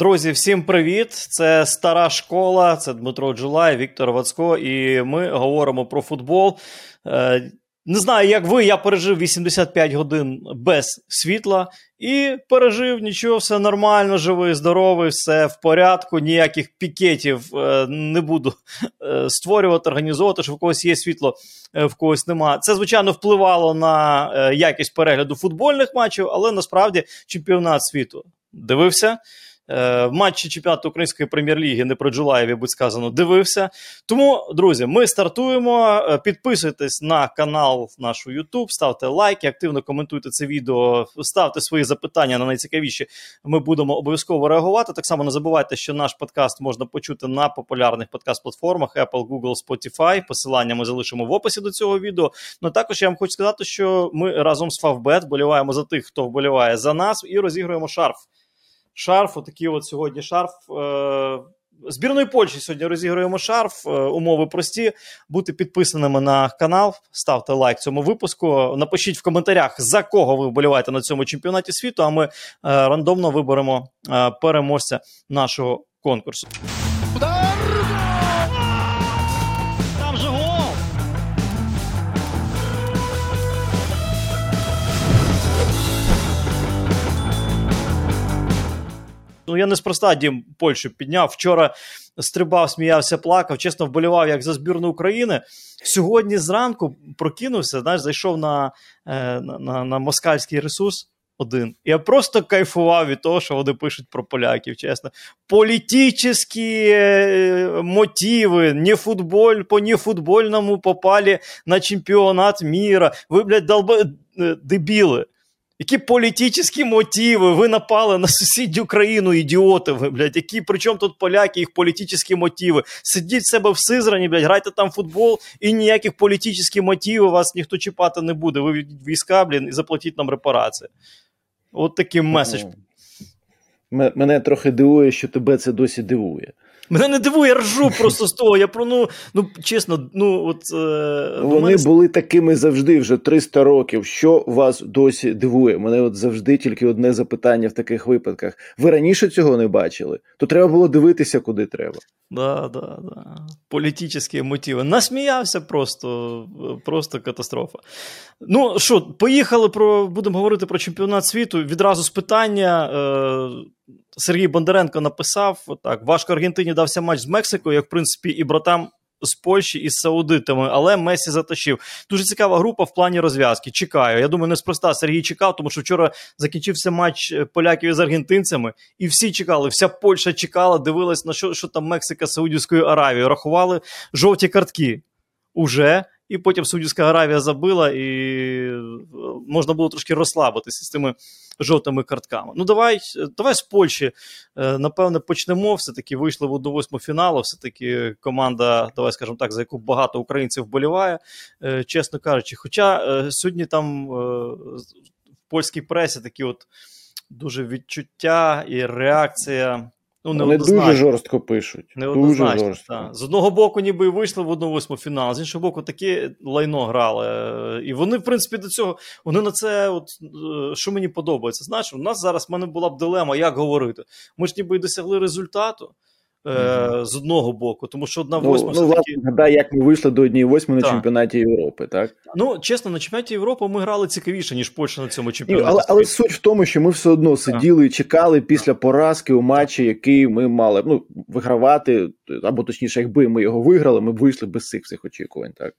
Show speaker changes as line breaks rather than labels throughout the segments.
Друзі, всім привіт! Це стара школа, це Дмитро Джулай, Віктор Вацко, і ми говоримо про футбол. Е, не знаю, як ви, я пережив 85 годин без світла і пережив нічого, все нормально, живий, здоровий, все в порядку, ніяких пікетів е, не буду е, створювати, організовувати, що в когось є світло, в когось нема. Це, звичайно, впливало на якість перегляду футбольних матчів, але насправді чемпіонат світу дивився. Е, матчі чемпіонату української прем'єр-ліги не про Джулаєві, будь сказано, дивився. Тому, друзі, ми стартуємо. Е, підписуйтесь на канал наш YouTube, ставте лайки, активно коментуйте це відео, ставте свої запитання на найцікавіші. Ми будемо обов'язково реагувати. Так само не забувайте, що наш подкаст можна почути на популярних подкаст-платформах Apple, Google, Spotify. Посилання ми залишимо в описі до цього відео. Ну також я вам хочу сказати, що ми разом з Фавбет вболіваємо за тих, хто вболіває за нас, і розігруємо шарф шарф. Отакий от сьогодні шарф. Е, збірної Польщі сьогодні розіграємо шарф. Е, умови прості. Бути підписаними на канал, ставте лайк цьому випуску. Напишіть в коментарях, за кого ви вболіваєте на цьому чемпіонаті світу. А ми е, рандомно виберемо переможця нашого конкурсу. Ну я неспроста дім Польщу підняв. Вчора стрибав, сміявся, плакав, чесно вболівав як за збірну України. Сьогодні зранку прокинувся, знаєш, зайшов на, е, на, на, на москальський ресурс. Один. Я просто кайфував від того, що вони пишуть про поляків, чесно. Політичні е, мотиви, не футболь, по нефутбольному попали на чемпіонат міра. Ви, блядь, долбо... Е, дебіли. Які політичні мотиви? Ви напали на сусідню країну, ідіоти ви, блядь, які причому тут поляки, їх політичні мотиви. Сидіть в себе в Сизрані, блядь, грайте там футбол, і ніяких політичних мотивів вас ніхто чіпати не буде. Ви війська, блін, і заплатіть нам репарації. От такий меседж.
Мене трохи дивує, що тебе це досі дивує.
Мене не дивує, я ржу просто з того. Я про ну ну чесно, ну от
е, вони мене... були такими завжди вже 300 років. Що вас досі дивує? Мене от завжди тільки одне запитання в таких випадках. Ви раніше цього не бачили? То треба було дивитися, куди треба.
Да, да, да. Політичні мотиви. Насміявся просто, просто катастрофа. Ну що, поїхали про будемо говорити про чемпіонат світу. Відразу з питання. Е... Сергій Бондаренко написав: так, важко Аргентині дався матч з Мексикою, як в принципі і братам. З Польщі із Саудитами, але Месі затащив. Дуже цікава група в плані розв'язки. Чекаю. Я думаю, неспроста Сергій чекав, тому що вчора закінчився матч е, поляків із аргентинцями, і всі чекали. Вся Польща чекала, дивилась на що що там Мексика з Саудівською Аравією. Рахували жовті картки. Уже і потім Саудівська Аравія забила, і е, можна було трошки розслабитися з цими жовтими картками. Ну, давай давай з Польщі, е, напевне, почнемо. Все-таки вийшли до восьму фіналу. Все-таки команда, давай скажемо так, за яку багато українців вболіває, е, чесно кажучи. Хоча сьогодні там в польській пресі такі от дуже відчуття і реакція.
Ну, не Вони дуже жорстко пишуть.
Неоднозначно, дуже жорстко. Так. З одного боку, ніби і вийшли в одну восьму фінал, з іншого боку, таке лайно грали. І вони, в принципі, до цього вони на це, от е, що мені подобається. Знаєш, у нас зараз в мене була б дилема, як говорити. Ми ж ніби і досягли результату. Mm-hmm. З одного боку, тому що одна ну, восьма.
Ну, власне, гадай, як ми вийшли до однієї восьми на чемпіонаті Європи, так?
Ну, чесно, на чемпіонаті Європи ми грали цікавіше, ніж Польща на цьому чемпіонаті.
але але суть в тому, що ми все одно сиділи і чекали після поразки у матчі, який ми мали ну, вигравати, або точніше, якби ми його виграли, ми б вийшли без цих всіх очікувань, так?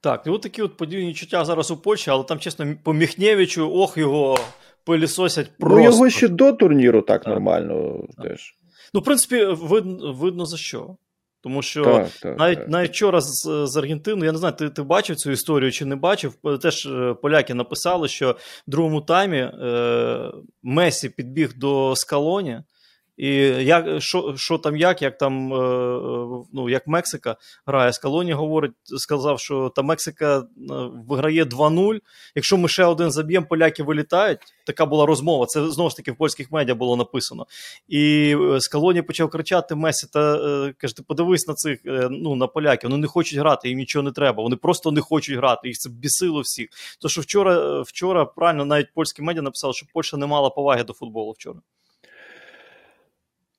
Так, і от такі от подібні чуття зараз у Польщі, але там, чесно, по Міхнєвичу, ох, його пилісосять просто. Ну,
його ще до турніру так, так. нормально так. теж.
Ну, в принципі, видно, видно за що. Тому що так, так, навіть так. навіть вчора з, з Аргентиною, я не знаю, ти ти бачив цю історію чи не бачив. Теж е, поляки написали, що в другому таймі е, Месі підбіг до Скалоні. І як, що що там, як, як там, е, ну, як Мексика грає з колоні, говорить, сказав, що та Мексика е, виграє 2-0. Якщо ми ще один заб'ємо, поляки вилітають. Така була розмова. Це знову ж таки в польських медіа було написано. І е, з колоні почав кричати Месі, та каже, ти подивись на цих ну, на поляків. Вони не хочуть грати, їм нічого не треба. Вони просто не хочуть грати. Їх це бісило всіх. То що вчора, вчора правильно навіть польські медіа написали, що Польща не мала поваги до футболу вчора.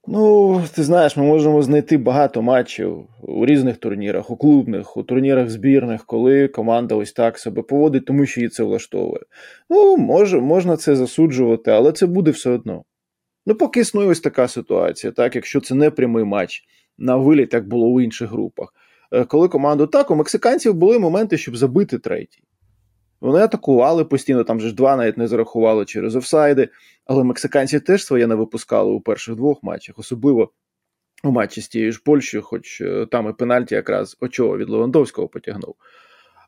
Ну, ти знаєш, ми можемо знайти багато матчів у різних турнірах, у клубних, у турнірах збірних, коли команда ось так себе поводить, тому що її це влаштовує. Ну, може, можна це засуджувати, але це буде все одно. Ну, поки існує ось така ситуація, так, якщо це не прямий матч на виліт, як було у інших групах. Е, коли команду так, у мексиканців були моменти, щоб забити третій. Вони атакували постійно, там же ж два навіть не зарахували через офсайди, але мексиканці теж своє не випускали у перших двох матчах, особливо у матчі з тією ж Польщею, хоч е, там і пенальті якраз очого від Левандовського потягнув.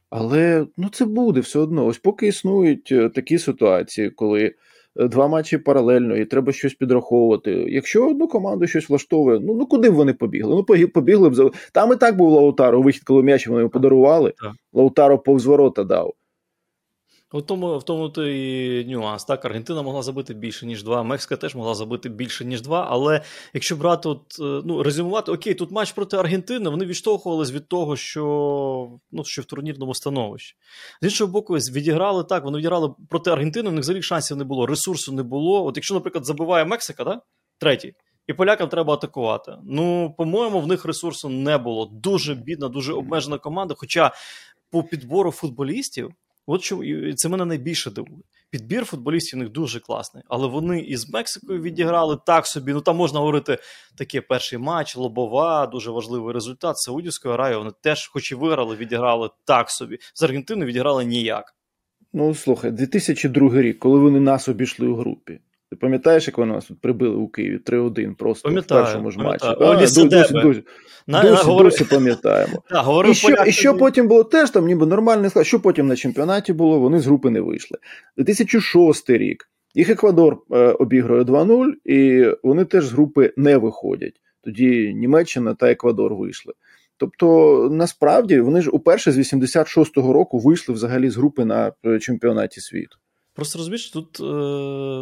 Але ну це буде все одно. Ось поки існують е, такі ситуації, коли е, два матчі паралельно і треба щось підраховувати. Якщо одну команду щось влаштовує, ну ну куди б вони побігли? Ну побігли б за там і так був Лаутаро, вихід, коли м'яч вони йому подарували. Лаутаро повз ворота дав.
У тому в тому то і нюанс. Так, Аргентина могла забити більше, ніж два. Мексика теж могла забити більше, ніж два. Але якщо брати, от, е, ну, резюмувати, окей, тут матч проти Аргентини, вони відштовхувались від того, що ну, що в турнірному становищі. З іншого боку, відіграли так, вони відіграли проти Аргентини, у них взагалі шансів не було, ресурсу не було. От якщо, наприклад, забиває Мексика, да? третій. І полякам треба атакувати. Ну, по-моєму, в них ресурсу не було. Дуже бідна, дуже обмежена команда. Хоча по підбору футболістів От що це мене найбільше дивує. Підбір футболістів у них дуже класний, але вони із Мексикою відіграли так собі. Ну там можна говорити таке перший матч, лобова, дуже важливий результат. Саудівської Аравії вони теж, хоч і виграли, відіграли так собі. З Аргентиною відіграли ніяк.
Ну слухай, 2002 рік, коли вони нас обійшли у групі. Ти пам'ятаєш, як вони нас тут прибили у Києві 3-1 просто
пам'ятаю,
в першому ж матчі?
А, досі, досі,
на, досі, на, досі пам'ятаємо.
Да,
і що і що потім було теж там ніби нормальний склад. Що потім на чемпіонаті було, вони з групи не вийшли. 2006 рік. Їх Еквадор е, обігрує 2-0, і вони теж з групи не виходять. Тоді Німеччина та Еквадор вийшли. Тобто, насправді вони ж уперше з 86-го року вийшли взагалі з групи на е, чемпіонаті світу.
Просто розумієш, тут е,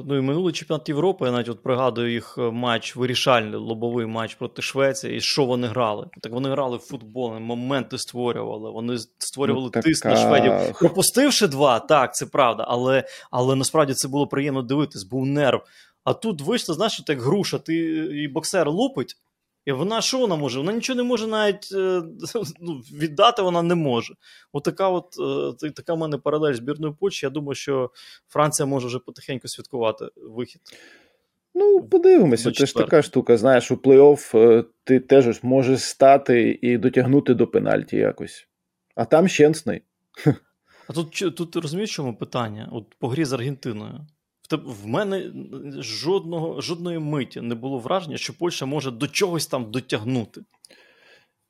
ну і минулий чемпіонат Європи, я навіть от пригадую їх е, матч, вирішальний лобовий матч проти Швеції, і що вони грали? Так вони грали в футбол, моменти створювали, вони створювали ну, тиск на шведів. Пропустивши два, так, це правда, але але насправді це було приємно дивитись, був нерв. А тут вийшло, знаєш, так груша, ти і боксер лупить, і вона що вона може? Вона нічого не може навіть е, ну, віддати вона не може. Отака от, е, така в мене паралель збірної Польщі. Я думаю, що Франція може вже потихеньку святкувати вихід.
Ну, подивимося, це ж така штука. Знаєш, у плей-офф е, ти теж можеш стати і дотягнути до пенальті якось. А там щенсний.
А тут тут розумієш, чому питання? От по грі з Аргентиною. В мене жодного, жодної миті не було враження, що Польща може до чогось там дотягнути.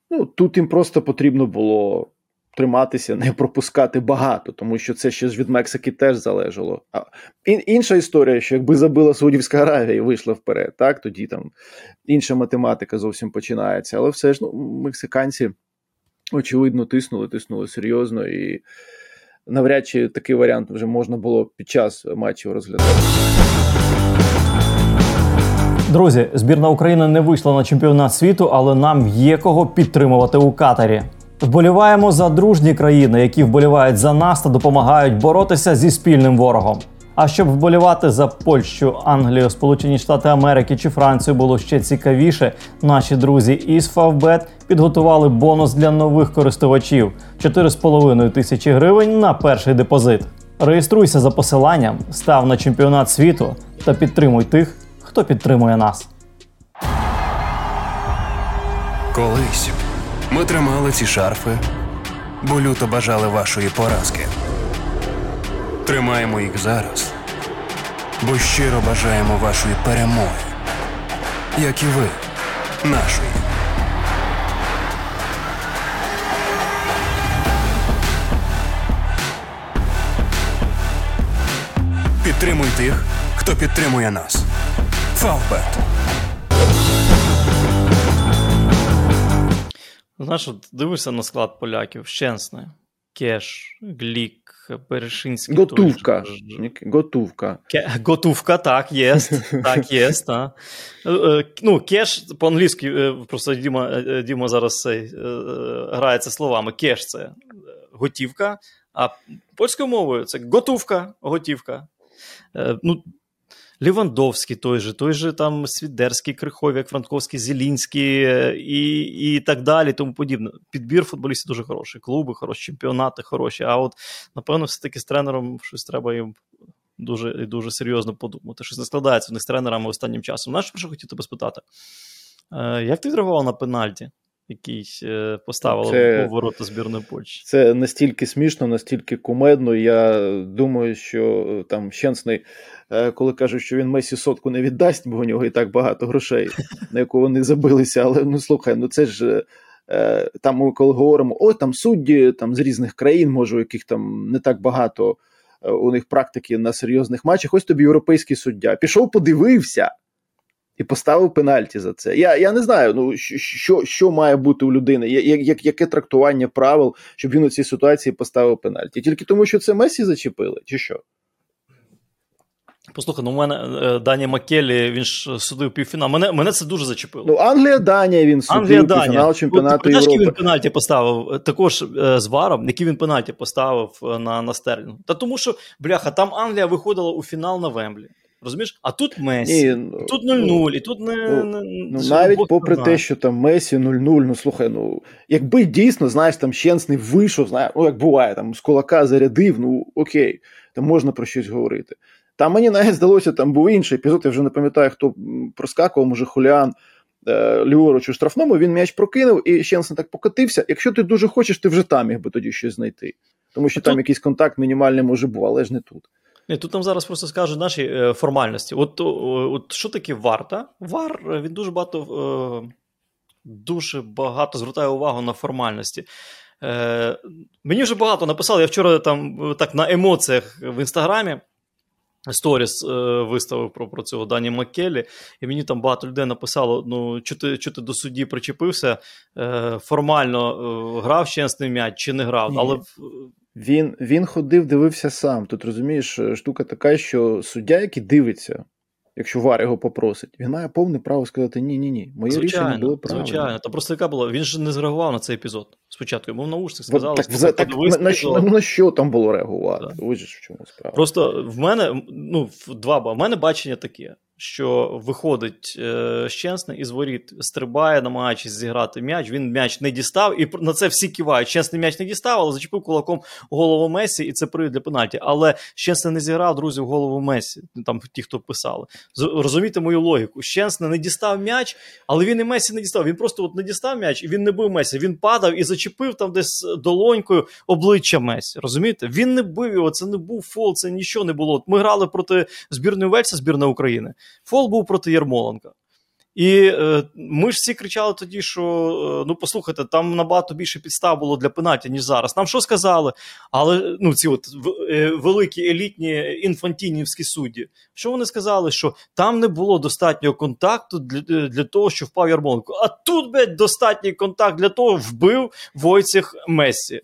Ну, Тут їм просто потрібно було триматися, не пропускати багато, тому що це ще ж від Мексики теж залежало. А ін, Інша історія, що якби забила Саудівська Аравія і вийшла вперед, так, тоді там інша математика зовсім починається. Але все ж ну, мексиканці, очевидно, тиснули, тиснули серйозно і навряд чи такий варіант вже можна було під час матчів розглядати.
Друзі, збірна України не вийшла на чемпіонат світу, але нам є кого підтримувати у катері. Вболіваємо за дружні країни, які вболівають за нас та допомагають боротися зі спільним ворогом. А щоб вболівати за Польщу, Англію, Сполучені Штати Америки чи Францію було ще цікавіше, наші друзі із Favbet підготували бонус для нових користувачів 4,5 тисячі гривень на перший депозит. Реєструйся за посиланням, став на чемпіонат світу та підтримуй тих, хто підтримує нас.
Колись ми тримали ці шарфи, бо люто бажали вашої поразки. Тримаємо їх зараз, бо щиро бажаємо вашої перемоги, як і ви, нашої. Підтримуй тих, хто підтримує нас. Фавбет.
Знаєш, дивишся на склад поляків, Щенсний. Кеш, Глік, Перешинський.
Gotówka. Gotówka.
Gotówka, так, є. Так, є. Та. Ну, кеш по-англійськи, е, просто Діма е, Діма зараз цей, е, грається словами. Кеш це готівка, а польською мовою це готувка, готівка. Ну, Лівандовський той же, той же там Свідерський, Криховік, Франковський, Зелінський і і так далі. тому подібне. Підбір футболістів дуже хороший. Клуби хороші, чемпіонати хороші. А от, напевно, все-таки з тренером щось треба їм дуже дуже серйозно подумати. Щось не складається в них з тренерами останнім часом. Знаєш, що хотів тебе спитати? Е, Як ти відреагував на пенальті? Який е, поставили це, у ворота збірної Польщі.
Це настільки смішно, настільки кумедно. Я думаю, що е, там Щенсний, е, коли кажуть, що він Месі сотку не віддасть, бо у нього і так багато грошей, на яку вони забилися. Але ну слухай, ну це ж. Там ми коли говоримо, о, там судді там з різних країн, може, у яких там не так багато у них практики на серйозних матчах. Ось тобі європейський суддя. Пішов, подивився і поставив пенальті за це. Я я не знаю, ну що що має бути у людини, я, як, яке трактування правил, щоб він у цій ситуації поставив пенальті? Тільки тому, що це Месі зачепили, чи що?
Послухай, ну у мене е, Дані Макелі, він ж судив півфінал. Мене мене це дуже зачепило.
Ну, Англія, Данія, він судив Англія, півфінал чемпіонату Європи.
який він пенальті поставив е, також е, з варом, який він пенальті поставив на на Стерлінгу. Та тому що, бляха, там Англія виходила у фінал на Вемблі. Розумієш? А тут Месі, Ні, ну, тут 0-0, ну, і тут не. Ну, не
ну навіть попри те, що там Месі 0-0, ну слухай, ну якби дійсно, знаєш, там Щенсний вийшов, знає, ну як буває, там з кулака зарядив, ну окей, там можна про щось говорити. Там мені навіть здалося, там був інший епізод, я вже не пам'ятаю, хто проскакував, може, Хуліан е, ліворуч у штрафному, він м'яч прокинув, і Щенсен так покотився. Якщо ти дуже хочеш, ти вже там міг би тоді щось знайти. Тому що а там тут... якийсь контакт мінімальний може був, але ж не тут.
Ні, Тут нам зараз просто скажуть наші е, формальності. От от що таке вар? Та? Вар е, він дуже багато е, дуже багато звертає увагу на формальності. Е, Мені вже багато написали. Я вчора там так на емоціях в інстаграмі. Сторіс виставив про про цього Дані Маккелі, і мені там багато людей написало: ну, чи ти чи ти до судді причепився, е, формально е, грав чесний м'яч чи не грав. Ні. Але
він він ходив, дивився сам. Тут розумієш, е, штука така, що суддя, який дивиться, якщо вар його попросить, він має повне право сказати: ні, ні, ні. Моє звичайно, рішення було правильне.
Звичайно, та просто яка була. Він ж не зреагував на цей епізод. Спочатку йому в наушник сказали, так,
так, так на, на, на що там було реагувати? Ось в чому справа.
Просто в мене ну, два в мене бачення таке що виходить е, Щенсний із воріт, стрибає, намагаючись зіграти м'яч. Він м'яч не дістав, і на це всі кивають. Щенсний м'яч не дістав, але зачепив кулаком голову Месі, і це привід для пенальті. Але Щенсний не зіграв, друзі, в голову Месі. Там ті, хто писали. Розумієте мою логіку. Щенсний не дістав м'яч, але він і Месі не дістав. Він просто от не дістав м'яч, і він не бив Месі. Він падав і зачепив там десь долонькою обличчя Месі. Розумієте? Він не бив його, це не був фол, це нічого не було. Ми грали проти збірної Вельса, збірної України. Фол був проти Ярмоленка. І е, ми ж всі кричали тоді, що е, ну послухайте, там набагато більше підстав було для пенаті, ніж зараз. Нам що сказали? Але ну ці от е, великі елітні інфантінівські судді, що вони сказали, що там не було достатнього контакту для для того, що впав Ярмоленко. А тут блядь, достатній контакт для того, вбив Войцех Мессі.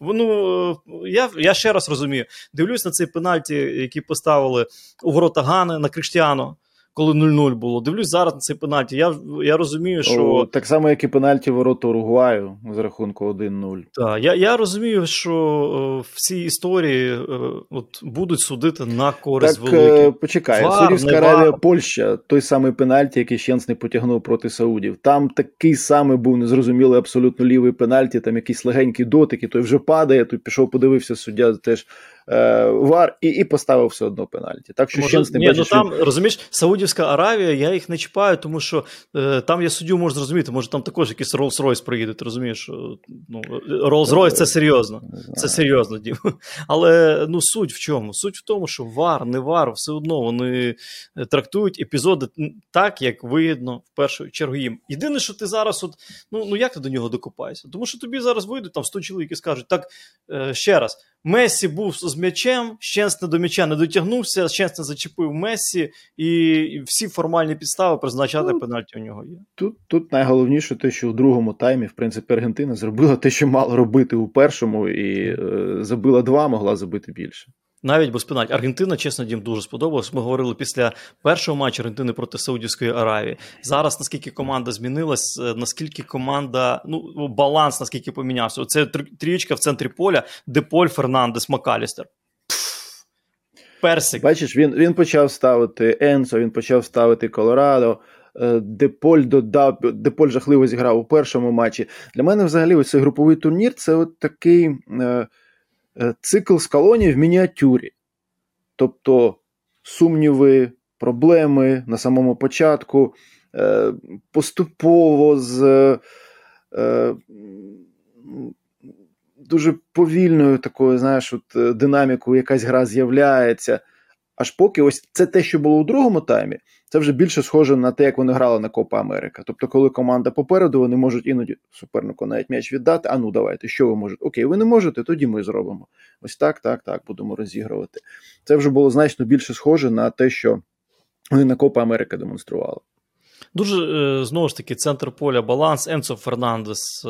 Ну, я я ще раз розумію, дивлюсь на цей пенальті, який поставили у ворота Гани на Криштіано коли 0-0 було. Дивлюсь зараз на цей пенальті. Я я розумію, що. О,
так само, як і пенальті ворота Уругваю з рахунку 1-0.
Так, я я розумію, що о, всі історії о, от, будуть судити на користь
так, великих. Почекай, Саудівська Аравія, Польща, той самий пенальті, який Щенс не потягнув проти Саудів. Там такий самий був незрозумілий абсолютно лівий пенальті, там якийсь легенький дотик, і той вже падає, той пішов, подивився суддя теж Е, вар і і поставив все одно пенальті. Так що Може, не бачить,
ну там що... розумієш, Саудівська Аравія, я їх не чіпаю, тому що е, там я суддю можу зрозуміти, може там також якийсь Rolls-Royce приїде, ти розумієш? Ну, Rolls-Royce це серйозно. Це серйозно, Дім. Але ну суть в чому? Суть в тому, що вар, не вар, все одно вони е, трактують епізоди так, як вигідно в першу чергу їм. Єдине, що ти зараз, от, ну ну як ти до нього докопаєшся? Тому що тобі зараз вийдуть там 100 чоловік і скажуть, так е, ще раз. Месі був з м'ячем, Щенсне до м'яча не дотягнувся, Щенсне зачепив Месі, і всі формальні підстави призначати ну, пенальті у нього є.
Тут тут найголовніше те, що у другому таймі, в принципі, Аргентина зробила те, що мала робити у першому, і е, забила два, могла забити більше.
Навіть без пенальті. Аргентина, чесно, дім дуже сподобалось. Ми говорили після першого матчу Аргентини проти Саудівської Аравії. Зараз наскільки команда змінилась, е, наскільки команда, ну баланс наскільки помінявся. Оце трієчка в центрі поля, Деполь, Фернандес, Макалістер. Персик.
Бачиш, він він почав ставити Енсо, він почав ставити Колорадо. Е, Деполь додав, Деполь жахливо зіграв у першому матчі. Для мене взагалі ось цей груповий турнір це от такий е, цикл з колонії в мініатюрі. Тобто сумніви, проблеми на самому початку, е, поступово з е, дуже повільною такою, знаєш, от, е, динамікою якась гра з'являється. Аж поки ось це те, що було у другому таймі, це вже більше схоже на те, як вони грали на Копа Америка. Тобто, коли команда попереду, вони можуть іноді супернику навіть м'яч віддати. А ну давайте, що ви можете? Окей, ви не можете, тоді ми зробимо. Ось так, так, так, будемо розігрувати. Це вже було значно більше схоже на те, що вони на Копа Америка демонстрували.
Дуже е, знову ж таки центр поля, баланс. Енцо Фернандес. Е,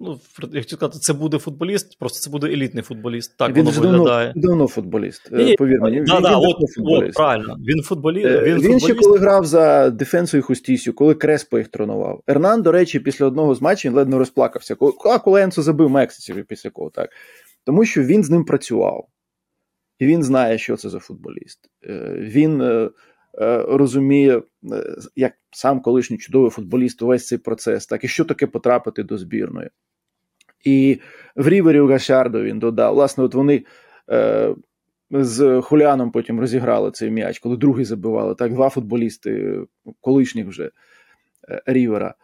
ну, я хотів сказати, це буде футболіст, просто це буде елітний футболіст. Так
він
воно виглядає.
Давно, давно футболіст. Ні, Повір мені.
Да, він, да, він от, футболіст. От, правильно. Він футболіст.
Він, він футболіст. ще коли грав за Дефенсу і Хустісю, коли Креспо їх тренував. Ернан, до речі, після одного з матчів він ледь розплакався. А коли Енцо забив Мексиці після кого так. Тому що він з ним працював. І він знає, що це за футболіст. Він Е, розуміє, е, як сам колишній чудовий футболіст, увесь цей процес, так і що таке потрапити до збірної. І в Рівері у Гашардо він додав. Власне, от вони е, з Хуліаном потім розіграли цей м'яч, коли другий забивали. Так, два футболісти, колишніх вже е, Рівера.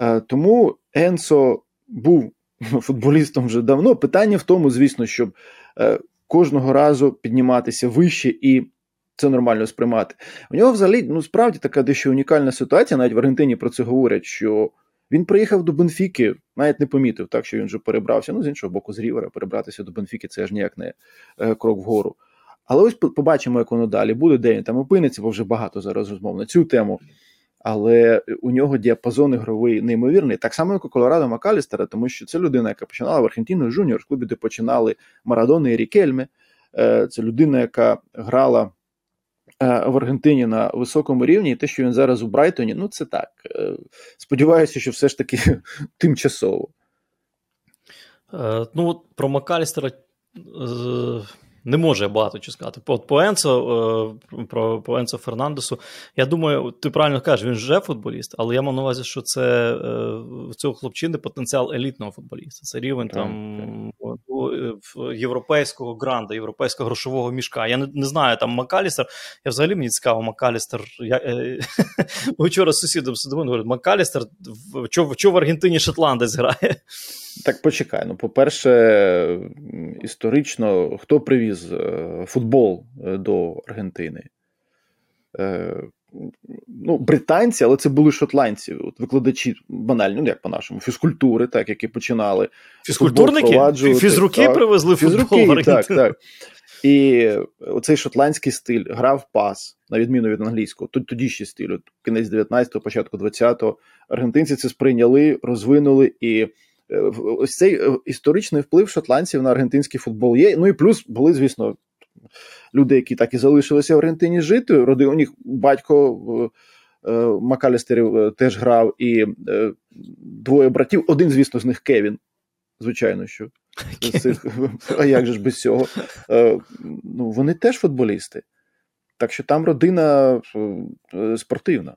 Е, тому Енсо був футболістом вже давно. Питання в тому, звісно, щоб е, кожного разу підніматися вище і це нормально сприймати. У нього взагалі ну справді така дещо унікальна ситуація. Навіть в Аргентині про це говорять, що він приїхав до Бенфіки, навіть не помітив, так що він вже перебрався. Ну, з іншого боку, з Рівера перебратися до Бенфіки це ж ніяк не е, крок вгору. Але ось побачимо, як воно далі буде, де він там опиниться, бо вже багато зараз розмов на цю тему. Але у нього діапазон ігровий неймовірний, так само, як у Колорадо Макалістера, тому що це людина, яка починала в Аргентину жуніор клубі, де починали Марадони і Рікельми. Е, це людина, яка грала в Аргентині на високому рівні, і те, що він зараз у Брайтоні, ну це так. Е, сподіваюся, що все ж таки тимчасово.
Е, ну, от про Макалістера не може багато чого сказати. По, по Енцо, про по Енцо Фернандесу, я думаю, ти правильно кажеш, він вже футболіст, але я маю на увазі, що це в цього хлопчини потенціал елітного футболіста. Це рівень так, там так. Е, європейського гранда, європейського грошового мішка. Я не, не знаю там Макалістер. Я взагалі мені цікаво, Макалістер. Я, е, Вчора з сусідом сидимо, говорить, Макалістер, що в Аргентині Шотландець грає?
Так почекай. Ну, по-перше, історично, хто привіз е, футбол е, до Аргентини? Ну, британці, але це були шотландці, от викладачі банальні, ну як по-нашому, фізкультури, так, які починали.
Фізкультурники? Фізруки так, привезли футбол Фізруки,
так, так. І оцей шотландський стиль грав пас, на відміну від англійського, тоді ще стилю, кінець 19-го, початку 20-го. Аргентинці це сприйняли, розвинули і. Е, ось цей е, історичний вплив шотландців на аргентинський футбол є. Ну і плюс були, звісно, люди, які так і залишилися в Аргентині жити. Роди у них батько е, е, Макалістерів е, теж грав, і двоє братів. Один, звісно, з них Кевін. Звичайно, що. Цих, а як же ж без цього? Ну, Вони теж футболісти. Так що там родина спортивна.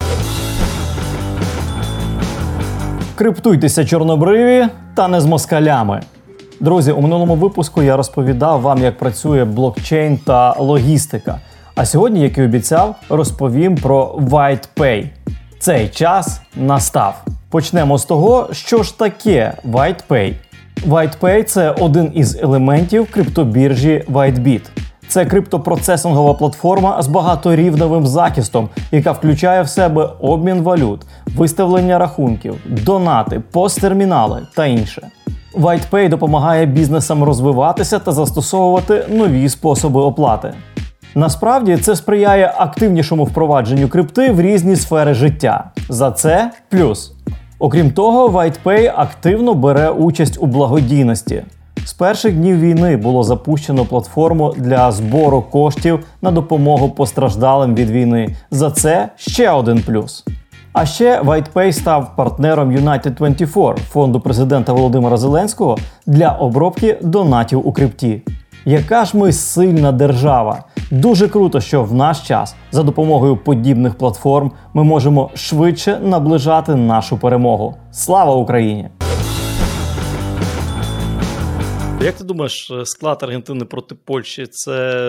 Криптуйтеся чорнобриві та не з москалями. Друзі, у минулому випуску я розповідав вам, як працює блокчейн та логістика. А сьогодні, як і обіцяв, розповім про WhitePay. Цей час настав. Почнемо з того, що ж таке WhitePay. WhitePay – це один із елементів криптобіржі WhiteBit. Це криптопроцесингова платформа з багаторівневим захистом, яка включає в себе обмін валют, виставлення рахунків, донати, посттермінали та інше. WhitePay допомагає бізнесам розвиватися та застосовувати нові способи оплати. Насправді це сприяє активнішому впровадженню крипти в різні сфери життя. За це плюс. Окрім того, WhitePay активно бере участь у благодійності. З перших днів війни було запущено платформу для збору коштів на допомогу постраждалим від війни. За це ще один плюс. А ще WhitePay став партнером United24 фонду президента Володимира Зеленського для обробки донатів у крипті. яка ж ми сильна держава. Дуже круто, що в наш час за допомогою подібних платформ ми можемо швидше наближати нашу перемогу. Слава Україні! Як ти думаєш, склад Аргентини проти Польщі це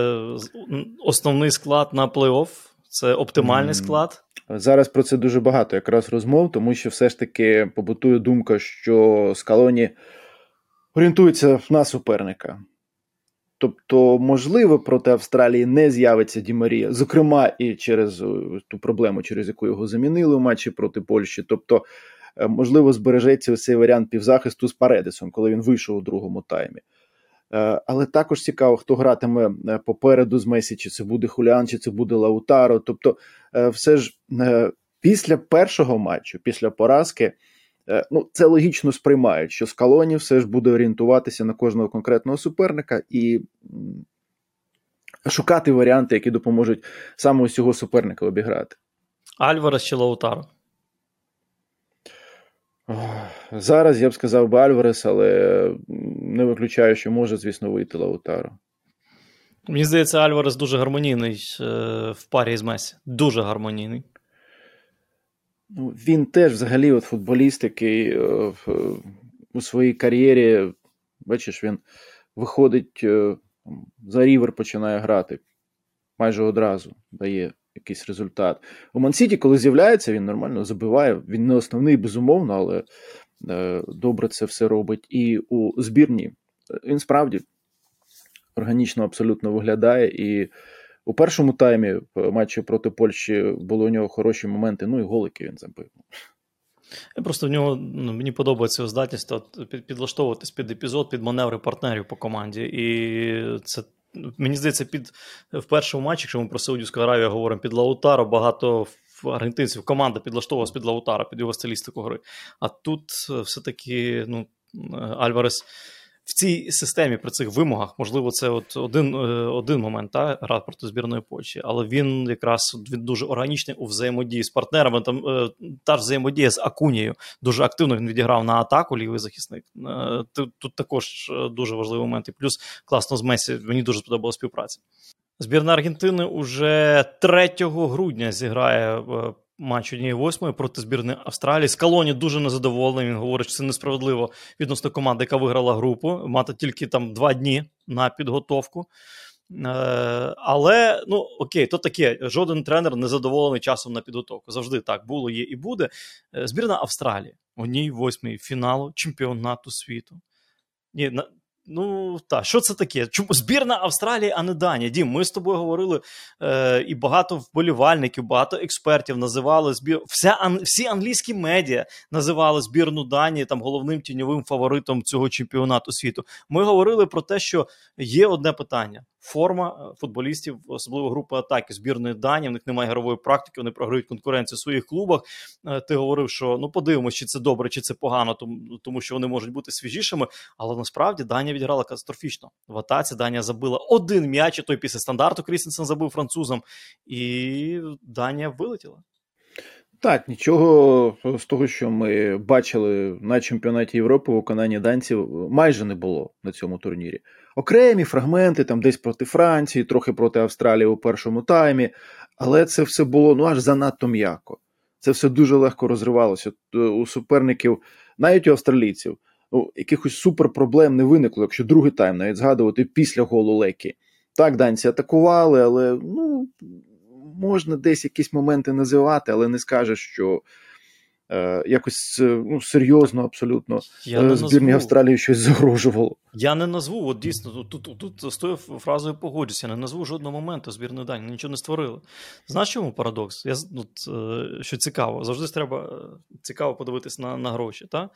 основний склад на плей-офф? Це оптимальний склад?
Зараз про це дуже багато якраз розмов, тому що все ж таки побутує думка, що Скалоні орієнтується на суперника. Тобто, можливо, проти Австралії не з'явиться Ді Марія, зокрема, і через е, ту проблему, через яку його замінили у матчі проти Польщі. Тобто, е, можливо, збережеться цей варіант півзахисту з Паредисом, коли він вийшов у другому таймі. Е, але також цікаво, хто гратиме попереду з Месі, чи це буде Хуліан, чи це буде Лаутаро. Тобто, все ж після першого матчу, після поразки. Е, ну, це логічно сприймають, що Скалоні все ж буде орієнтуватися на кожного конкретного суперника і шукати варіанти, які допоможуть саме ось цього суперника обіграти.
Альварес чи Лаутаро?
Зараз я б сказав би Альварес, але не виключаю, що може, звісно, вийти Лаутаро.
Мені здається, Альварес дуже гармонійний е, в парі з Месі. Дуже гармонійний.
Ну, Він теж взагалі от футболіст, який е, у своїй кар'єрі, бачиш, він виходить е, за Рівер, починає грати майже одразу дає якийсь результат. У Мансіті, коли з'являється, він нормально забиває. Він не основний, безумовно, але е, добре це все робить. І у збірні він справді органічно абсолютно виглядає. і у першому таймі матчі проти Польщі були у нього хороші моменти, ну і голики він забив.
Просто в нього ну, мені подобається здатність от, підлаштовуватись під епізод, під маневри партнерів по команді. І це мені здається, під в першому матчі, якщо ми про Саудівську Аравію говоримо під Лаутаро, багато аргентинців команда підлаштовувалась під Лаутаро, під його стилістику гри. А тут е, все-таки ну, Альварес в цій системі при цих вимогах, можливо, це от один е, один момент та, гра збірної Польщі, але він якраз він дуже органічний у взаємодії з партнерами. Там е, та ж взаємодія з Акунією дуже активно він відіграв на атаку лівий захисник. Е, тут також дуже важливий момент. І плюс класно з Месі. Мені дуже сподобалася співпраця. Збірна Аргентини уже 3 грудня зіграє матч однієї восьмої проти збірної Австралії. Скалоні дуже незадоволений. Він говорить, що це несправедливо відносно команди, яка виграла групу. Мати тільки там два дні на підготовку. Е, але ну окей, то таке. Жоден тренер не задоволений часом на підготовку. Завжди так було, є і буде. Е, збірна Австралії одній восьмій фіналу чемпіонату світу. Ні, Ну та що це таке? Чому збірна Австралії, а не Данія? Дім, ми з тобою говорили, е, і багато вболівальників, багато експертів називали збір. Вся ан... Всі англійські медіа називали збірну Данії там головним тіньовим фаворитом цього чемпіонату світу. Ми говорили про те, що є одне питання: форма е, футболістів, особливо групи атаки збірної Данії. В них немає ігрової практики, вони програють конкуренцію в своїх клубах. Е, ти говорив, що ну подивимось, чи це добре, чи це погано, тому що вони можуть бути свіжішими. Але насправді Данія відіграла катастрофічно. В атаці Данія забила один м'яч, і той після стандарту Крістенсен забив французам, і Данія вилетіла.
Так, нічого з того, що ми бачили на чемпіонаті Європи у виконанні данців, майже не було на цьому турнірі. Окремі фрагменти там десь проти Франції, трохи проти Австралії у першому таймі, але це все було ну аж занадто м'яко. Це все дуже легко розривалося е, у суперників, навіть у австралійців. Ну, якихось суперпроблем не виникло, якщо другий тайм навіть згадувати після голу Лекі. Так, данці атакували, але ну, можна десь якісь моменти називати, але не скажеш, що е, якось е, ну, серйозно абсолютно Я е, збірні Австралії щось загрожувало.
Я не назву, от дійсно, тут тут, тут з тою фразою погоджуся, не назву жодного моменту збірної дані, нічого не створили. Знаєш, чому парадокс? Я, от, е, Що цікаво, завжди треба цікаво подивитись на на гроші. Та?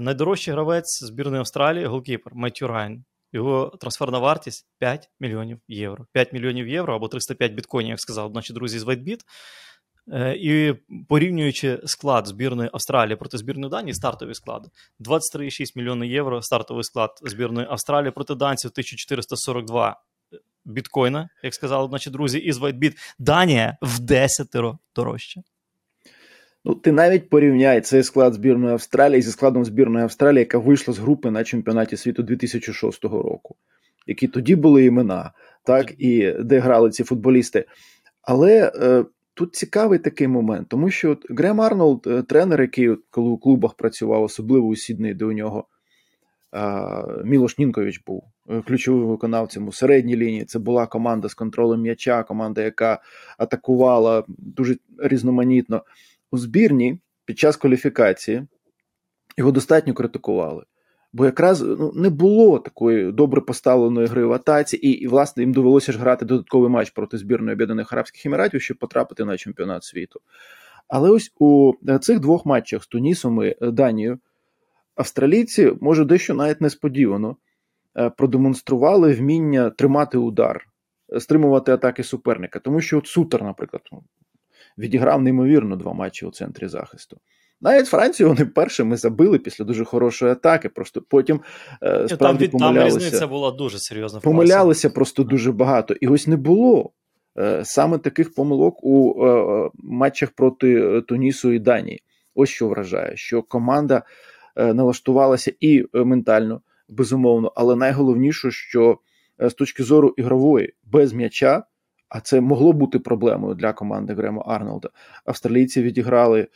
Найдорожчий гравець збірної Австралії голкіпер Меттю Райн. Його трансферна вартість 5 мільйонів євро. 5 мільйонів євро або 305 біткоїнів, як сказали наші друзі з WhiteBit. Е, і порівнюючи склад збірної Австралії проти збірної Данії, стартовий склад 23,6 мільйони євро. Стартовий склад збірної Австралії проти данців 1442 біткоїна, як сказали наші друзі, із WhiteBit. Данія в десятеро дорожче.
Ну, ти навіть порівняй цей склад збірної Австралії зі складом збірної Австралії, яка вийшла з групи на чемпіонаті світу 2006 року. які тоді були імена, так і де грали ці футболісти. Але е, тут цікавий такий момент, тому що от Грем Арнолд, е, тренер, який коли у клубах працював, особливо у Сіднey, де у нього е, Мілош Нінкович був е, ключовим виконавцем у середній лінії. Це була команда з контролем м'яча, команда, яка атакувала дуже різноманітно у збірні під час кваліфікації. Його достатньо критикували. Бо якраз ну, не було такої добре поставленої гри в атаці, і, і, власне, їм довелося ж грати додатковий матч проти збірної Об'єднаних Арабських Еміратів, щоб потрапити на чемпіонат світу. Але ось у е, цих двох матчах з Тунісом і е, Данією австралійці, може, дещо навіть несподівано е, продемонстрували вміння тримати удар, стримувати атаки суперника. Тому що от Сутер, наприклад, відіграв неймовірно два матчі у центрі захисту. Навіть Францію вони першими забили після дуже хорошої атаки. Просто потім е, справді
там,
помилялися.
Там різниця була дуже серйозна.
Помилялися просто дуже багато. І ось не було е, саме таких помилок у е, матчах проти Тунісу і Данії. Ось що вражає, що команда е, налаштувалася і ментально, безумовно, але найголовніше, що з точки зору ігрової без м'яча, а це могло бути проблемою для команди Грема Арнолда. Австралійці відіграли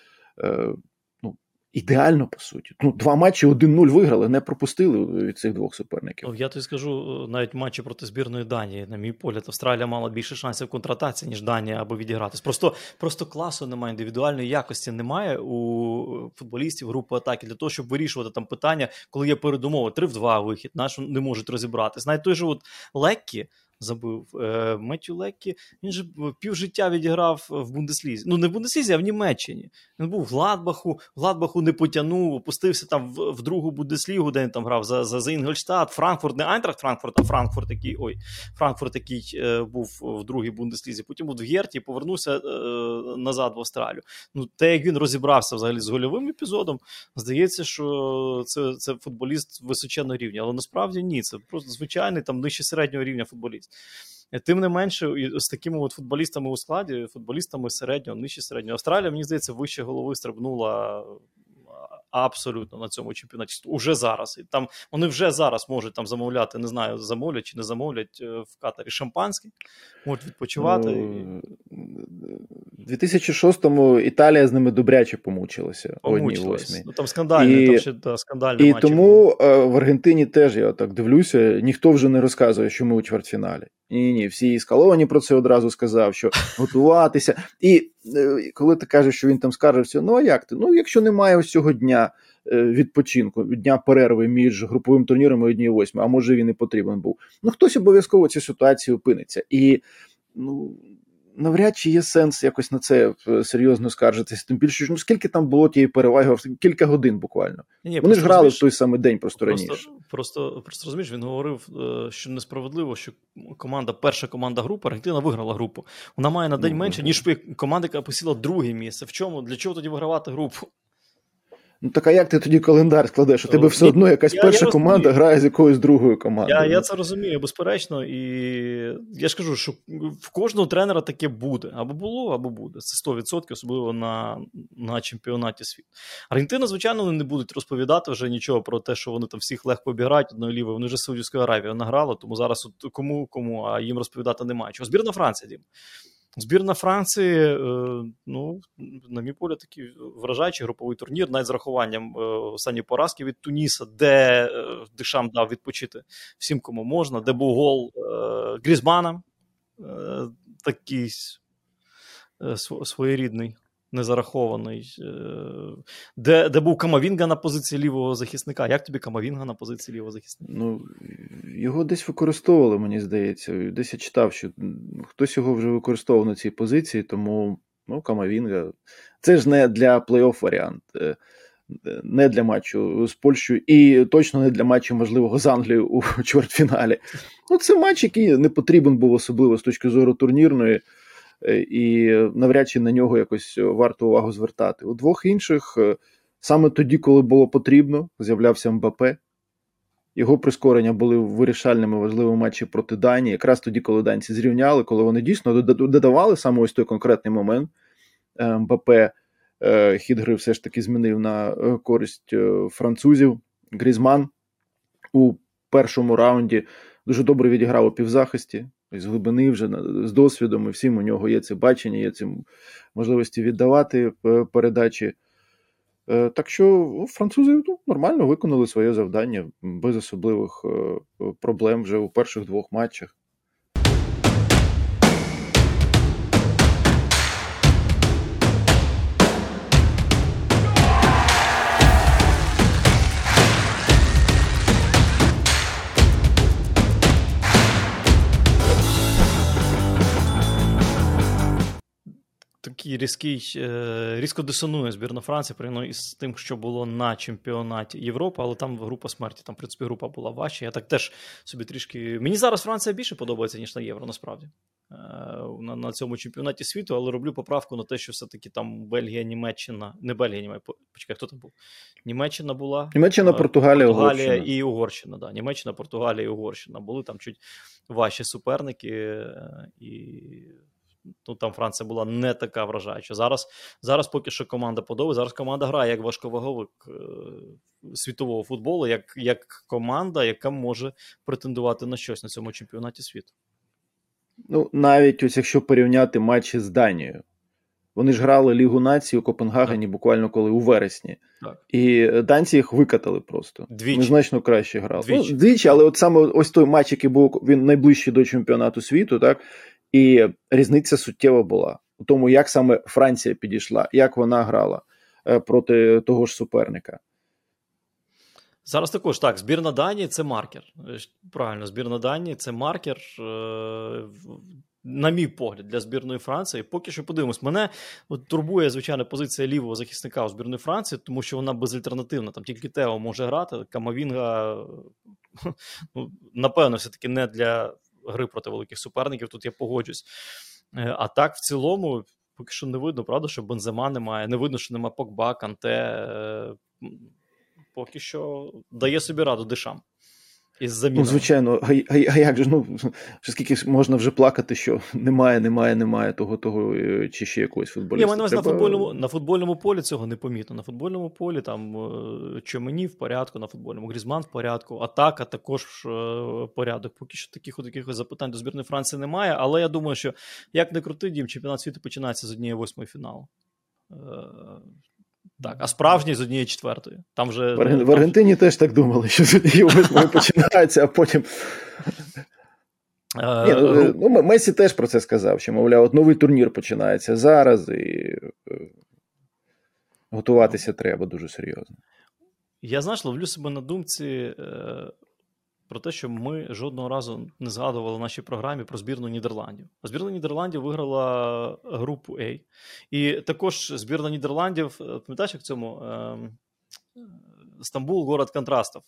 ідеально по суті. Ну, два матчі 1-0 виграли, не пропустили від цих двох суперників.
Я тобі скажу, навіть матчі проти збірної Данії, на мій погляд, Австралія мала більше шансів контратації, ніж Данія або відігратись. Просто просто класу немає, індивідуальної якості немає у футболістів групи атаки для того, щоб вирішувати там питання, коли є передумови 3 в 2 вихід, наш не можуть розібратись. Навіть той же от Леккі забив е, Меттю Леккі. Він же півжиття відіграв в Бундеслізі. Ну, не в Бундеслізі, а в Німеччині. Він був в Гладбаху, в Гладбаху не потягнув, опустився там в, в другу Бундеслігу, де він там грав за за, за Інгольштадт, Франкфурт, не Айнтрахт Франкфурт, а Франкфурт, який ой, Франкфурт, який е, був в другій Бундеслізі. Потім був в Герті повернувся е, назад в Австралію. Ну, те, як він розібрався взагалі з гольовим епізодом, здається, що це це футболіст височенного рівня. Але насправді ні, це просто звичайний там нижче середнього рівня футболіст. Тим не менше, з такими от футболістами у складі, футболістами середнього, нижче середнього. Австралія, мені здається, вище голови стрибнула абсолютно на цьому чемпіонаті. Уже зараз. І там Вони вже зараз можуть там замовляти, не знаю, замовлять чи не замовлять е, в Катарі шампанське, можуть відпочивати.
Ну, У 2006-му Італія з ними добряче помучилася.
Помучилась. Ну, Там скандальні, і, там ще да, скандальні
І тому були. Е, в Аргентині теж я так дивлюся, ніхто вже не розказує, що ми у чвертьфіналі. Ні, ні, всі скаловані про це одразу сказав, що готуватися. І коли ти кажеш, що він там скаржився, ну а як ти? Ну, якщо немає ось цього дня е, відпочинку, дня перерви між груповим турніром і однією восьми, а може він і потрібен був. Ну хтось обов'язково цю ситуацію опиниться. І ну навряд чи є сенс якось на це е, серйозно скаржитися. Тим більше, ну скільки там було тієї переваги, кілька годин буквально. Ні, Вони ж грали розумієш, в той самий день, просто, просто раніше.
Просто просто розумієш, він говорив, е, що несправедливо, що команда, перша команда групи, Аргентина виграла групу. Вона має на день ну, менше, ніж команда, яка посіла друге місце. В чому? Для чого тоді вигравати групу?
Ну так а як ти тоді календар складеш? У тебе все одно якась я, перша я команда грає з якоюсь другою командою.
Я я це розумію, безперечно, і я ж кажу, що в кожного тренера таке буде. Або було, або буде. Це 100%, особливо на на чемпіонаті світу. Аргентина, звичайно, вони не будуть розповідати вже нічого про те, що вони там всіх легко обіграють одною лівою. Вони вже Саудівською Аравією награли, тому зараз от кому кому, а їм розповідати немає. Чого збірна Франція, Дім. Збірна Франції, е, ну, на мій погляд, такий вражаючий груповий турнір, навіть з рахуванням е, останньої поразки від Туніса, де е, Дешам дав відпочити всім, кому можна, де був гол Грізмана, такий своєрідний незарахований. Е, де де був Камавінга на позиції лівого захисника? Як тобі Камавінга на позиції лівого захисника?
Ну, Його десь використовували, мені здається. Десь я читав, що хтось його вже використовував на цій позиції, тому ну, Камавінга. Це ж не для плей-офф варіант. Е, не для матчу з Польщею і точно не для матчу, можливого з Англією у чвертьфіналі. Ну, Це матч, який не потрібен був особливо з точки зору турнірної. Е, і навряд чи на нього якось варто увагу звертати. У двох інших е, саме тоді, коли було потрібно, з'являвся МБП. Його прискорення були вирішальними важливими матчі проти Данії. Якраз тоді, коли данці зрівняли, коли вони дійсно додавали саме ось той конкретний момент. Е, МБП хід гри все ж таки змінив на користь французів. Грізман у першому раунді дуже добре відіграв у півзахисті, з глибини вже з досвідом, і всім у нього є це бачення, є ці можливості віддавати передачі. Е, так що ну, французи ну, нормально виконали своє завдання без особливих е, проблем вже у перших двох матчах.
Такий різкий, е, різко дисонує збірна Франції порівняно із тим, що було на чемпіонаті Європи, але там група смерті, там, в принципі, група була важча. Я так теж собі трішки. Мені зараз Франція більше подобається, ніж на євро, насправді. Е, на на цьому чемпіонаті світу, але роблю поправку на те, що все-таки там Бельгія, Німеччина, не Бельгія, Німеччина, почекай, хто там був? Німеччина була.
Німеччина, е, Португалія,
Португалія
Угорщина.
і Угорщина. Да. Німеччина, Португалія і Угорщина. Були там чуть важчі суперники. І ну там Франція була не така вражаюча. Зараз зараз поки що команда подобається. Зараз команда грає як важковаговик е, світового футболу, як як команда, яка може претендувати на щось на цьому чемпіонаті світу.
Ну, навіть ось якщо порівняти матчі з Данією. Вони ж грали Лігу нації у Копенгагені так. буквально коли у вересні. Так. І данці їх викатали просто.
Двічі.
Вони значно краще грали.
Двічі.
Ну, двічі, але от саме ось той матч, який був він найближчий до чемпіонату світу, так і різниця суттєва була у тому, як саме Франція підійшла, як вона грала е, проти того ж суперника.
Зараз також так, збірна Данії це маркер. Е, правильно, збірна Данії це маркер, е, на мій погляд, для збірної Франції. Поки що подивимось, мене от турбує, звичайно, позиція лівого захисника у збірної Франції, тому що вона безальтернативна. Там тільки Тео може грати. Камавінга, ну, напевно, все-таки не для гри проти великих суперників. Тут я погоджусь. Е, а так, в цілому, поки що не видно, правда, що Бензема немає. Не видно, що немає Покба, Канте. Е, поки що дає собі раду дишам із заміною.
Ну, звичайно, а, а, а як же ну скільки можна вже плакати, що немає, немає, немає того, того е, чи ще якогось футболіста.
Ні, мене Треба... на футбольному на футбольному полі цього не помітно. На футбольному полі там е, Чомені в порядку, на футбольному Грізман в порядку, атака також е, порядок. Поки що таких от якихось запитань до збірної Франції немає. Але я думаю, що як не крути дім, чемпіонат світу починається з однієї восьмої фіналу. Так, а справжній з однієї четвертої. Там вже,
В, Арген... в Аргентині теж так думали, що з однієї восьмої починається, а потім. Uh, Ні, ну, ну, Месі теж про це сказав, що, мовляв, от новий турнір починається зараз, і е, готуватися треба дуже серйозно.
Я знаєш, ловлю себе на думці. Про те, що ми жодного разу не згадували в нашій програмі про збірну Нідерландів. А Збірна Нідерландів виграла групу А. І також збірна Нідерландів, е, пам'ятаєш, як в цьому е, Стамбул, город контрастів.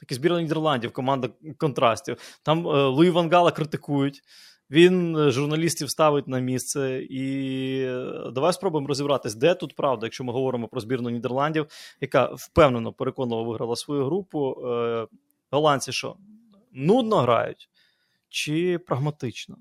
Такі збірна Нідерландів, команда контрастів. Там е, Луї ван Гала критикують. Він е, журналістів ставить на місце, і давай спробуємо розібратись, де тут правда, якщо ми говоримо про збірну Нідерландів, яка впевнено переконливо виграла свою групу голландці що? Нудно грають чи прагматично?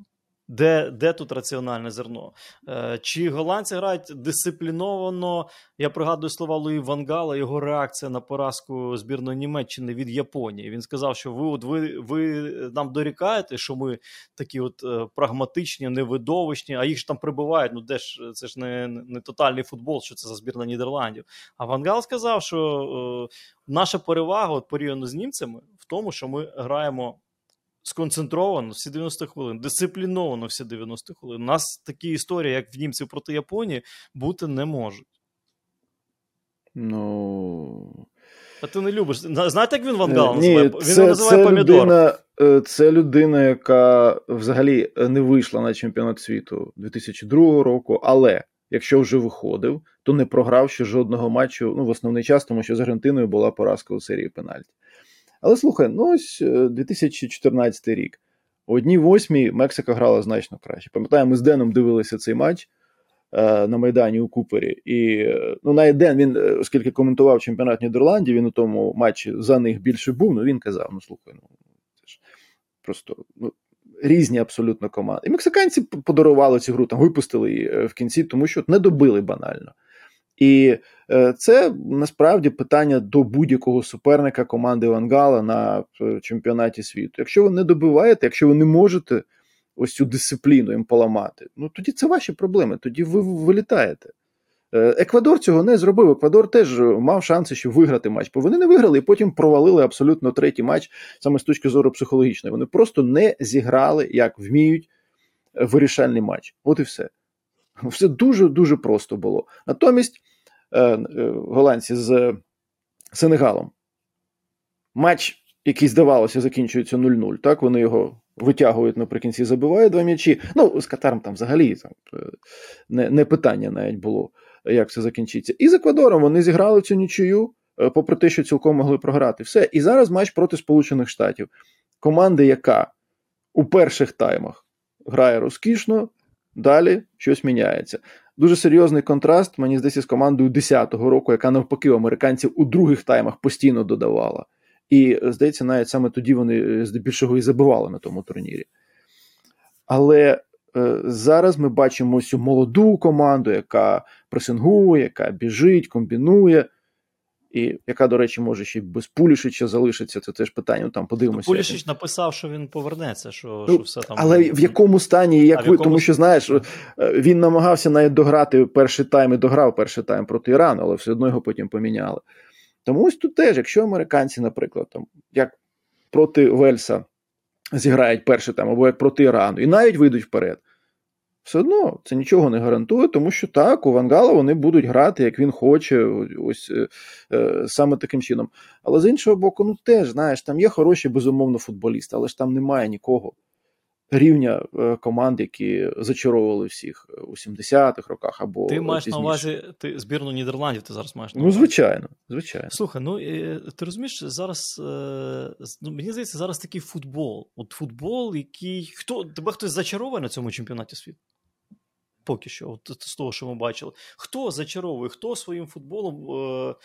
Де де тут раціональне зерно? Е, Чи голландці грають дисципліновано? Я пригадую слова Луї Вангала, його реакція на поразку збірної Німеччини від Японії. Він сказав, що ви от ви, ви нам дорікаєте, що ми такі от е, прагматичні, невидовищні, а їх ж там прибувають. Ну де ж це ж не не тотальний футбол, що це за збірна Нідерландів. А Вангал сказав, що е, наша перевага от порівняно з німцями в тому, що ми граємо сконцентровано всі 90 хвилин, дисципліновано всі 90 хвилин. У нас такі історії, як в німців проти Японії, бути не можуть.
Ну.
А ти не любиш. Знаєте, як він Вангал називає?
Ні,
він називає
це
помідор.
Людина, е, це людина, яка взагалі не вийшла на чемпіонат світу 2002 року, але якщо вже виходив, то не програв ще жодного матчу ну, в основний час, тому що з Аргентиною була поразка у серії пенальті. Але слухай, ну ось 2014 е, рік. У одній восьмій Мексика грала значно краще. Пам'ятаю, ми з Деном дивилися цей матч е, на Майдані у Купері. І е, ну, навіть Ден, він, е, оскільки коментував чемпіонат Нідерландів, він у тому матчі за них більше був. Ну він казав: ну слухай, ну це ж просто ну, різні абсолютно команди. І мексиканці подарували цю гру, там випустили її в кінці, тому що не добили банально. І це насправді питання до будь-якого суперника команди Вангала на е, чемпіонаті світу. Якщо ви не добиваєте, якщо ви не можете ось цю дисципліну їм поламати, ну тоді це ваші проблеми, тоді ви вилітаєте. Е, Еквадор цього не зробив. Еквадор теж мав шанси, що виграти матч, бо вони не виграли і потім провалили абсолютно третій матч саме з точки зору психологічної. Вони просто не зіграли, як вміють, вирішальний матч. От і все. Все дуже дуже просто було. Натомість. Е, е, голландці з Сенегалом. Матч, який здавалося, закінчується 0-0. Так, вони його витягують наприкінці, забивають два м'ячі. Ну, з Катаром там взагалі там, е, не, не питання навіть було, як це закінчиться. І з Еквадором вони зіграли цю нічию, попри те, що цілком могли програти. Все. І зараз матч проти Сполучених Штатів. Команда, яка у перших таймах грає розкішно, далі щось міняється. Дуже серйозний контраст, мені здається, з командою 10-го року, яка навпаки американців у других таймах постійно додавала. І, здається, навіть саме тоді вони е, здебільшого і забивали на тому турнірі. Але е, зараз ми бачимо цю молоду команду, яка пресингує, яка біжить, комбінує і яка, до речі, може ще й без Пулішича залишиться, це теж питання. Ну, там подивимося.
Ну, Пулішич написав, що він повернеться. що,
ну,
що все там...
Але в якому стані, як а, ви, якому... тому що знаєш, е, він намагався навіть дограти перший тайм і дограв перший тайм проти Ірану, але все одно його потім поміняли. Тому ось тут теж, якщо американці, наприклад, там як проти Вельса зіграють перший тайм, або як проти Ірану, і навіть вийдуть вперед все одно це нічого не гарантує, тому що так, у Вангала вони будуть грати, як він хоче, ось е, е, саме таким чином. Але з іншого боку, ну теж знаєш, там є хороші, безумовно, футболісти, але ж там немає нікого рівня е, команд, які зачаровували всіх у 70-х роках або
ти маєш
пізніше.
на увазі ти збірну Нідерландів. Ти зараз маєш на
увазі? Ну, звичайно, звичайно.
Слухай, ну ти розумієш, зараз ну, мені здається, зараз такий футбол. От футбол, який хто тебе хтось зачаровує на цьому чемпіонаті світу? Поки що, от з того, що ми бачили. Хто зачаровує, хто своїм футболом е, е,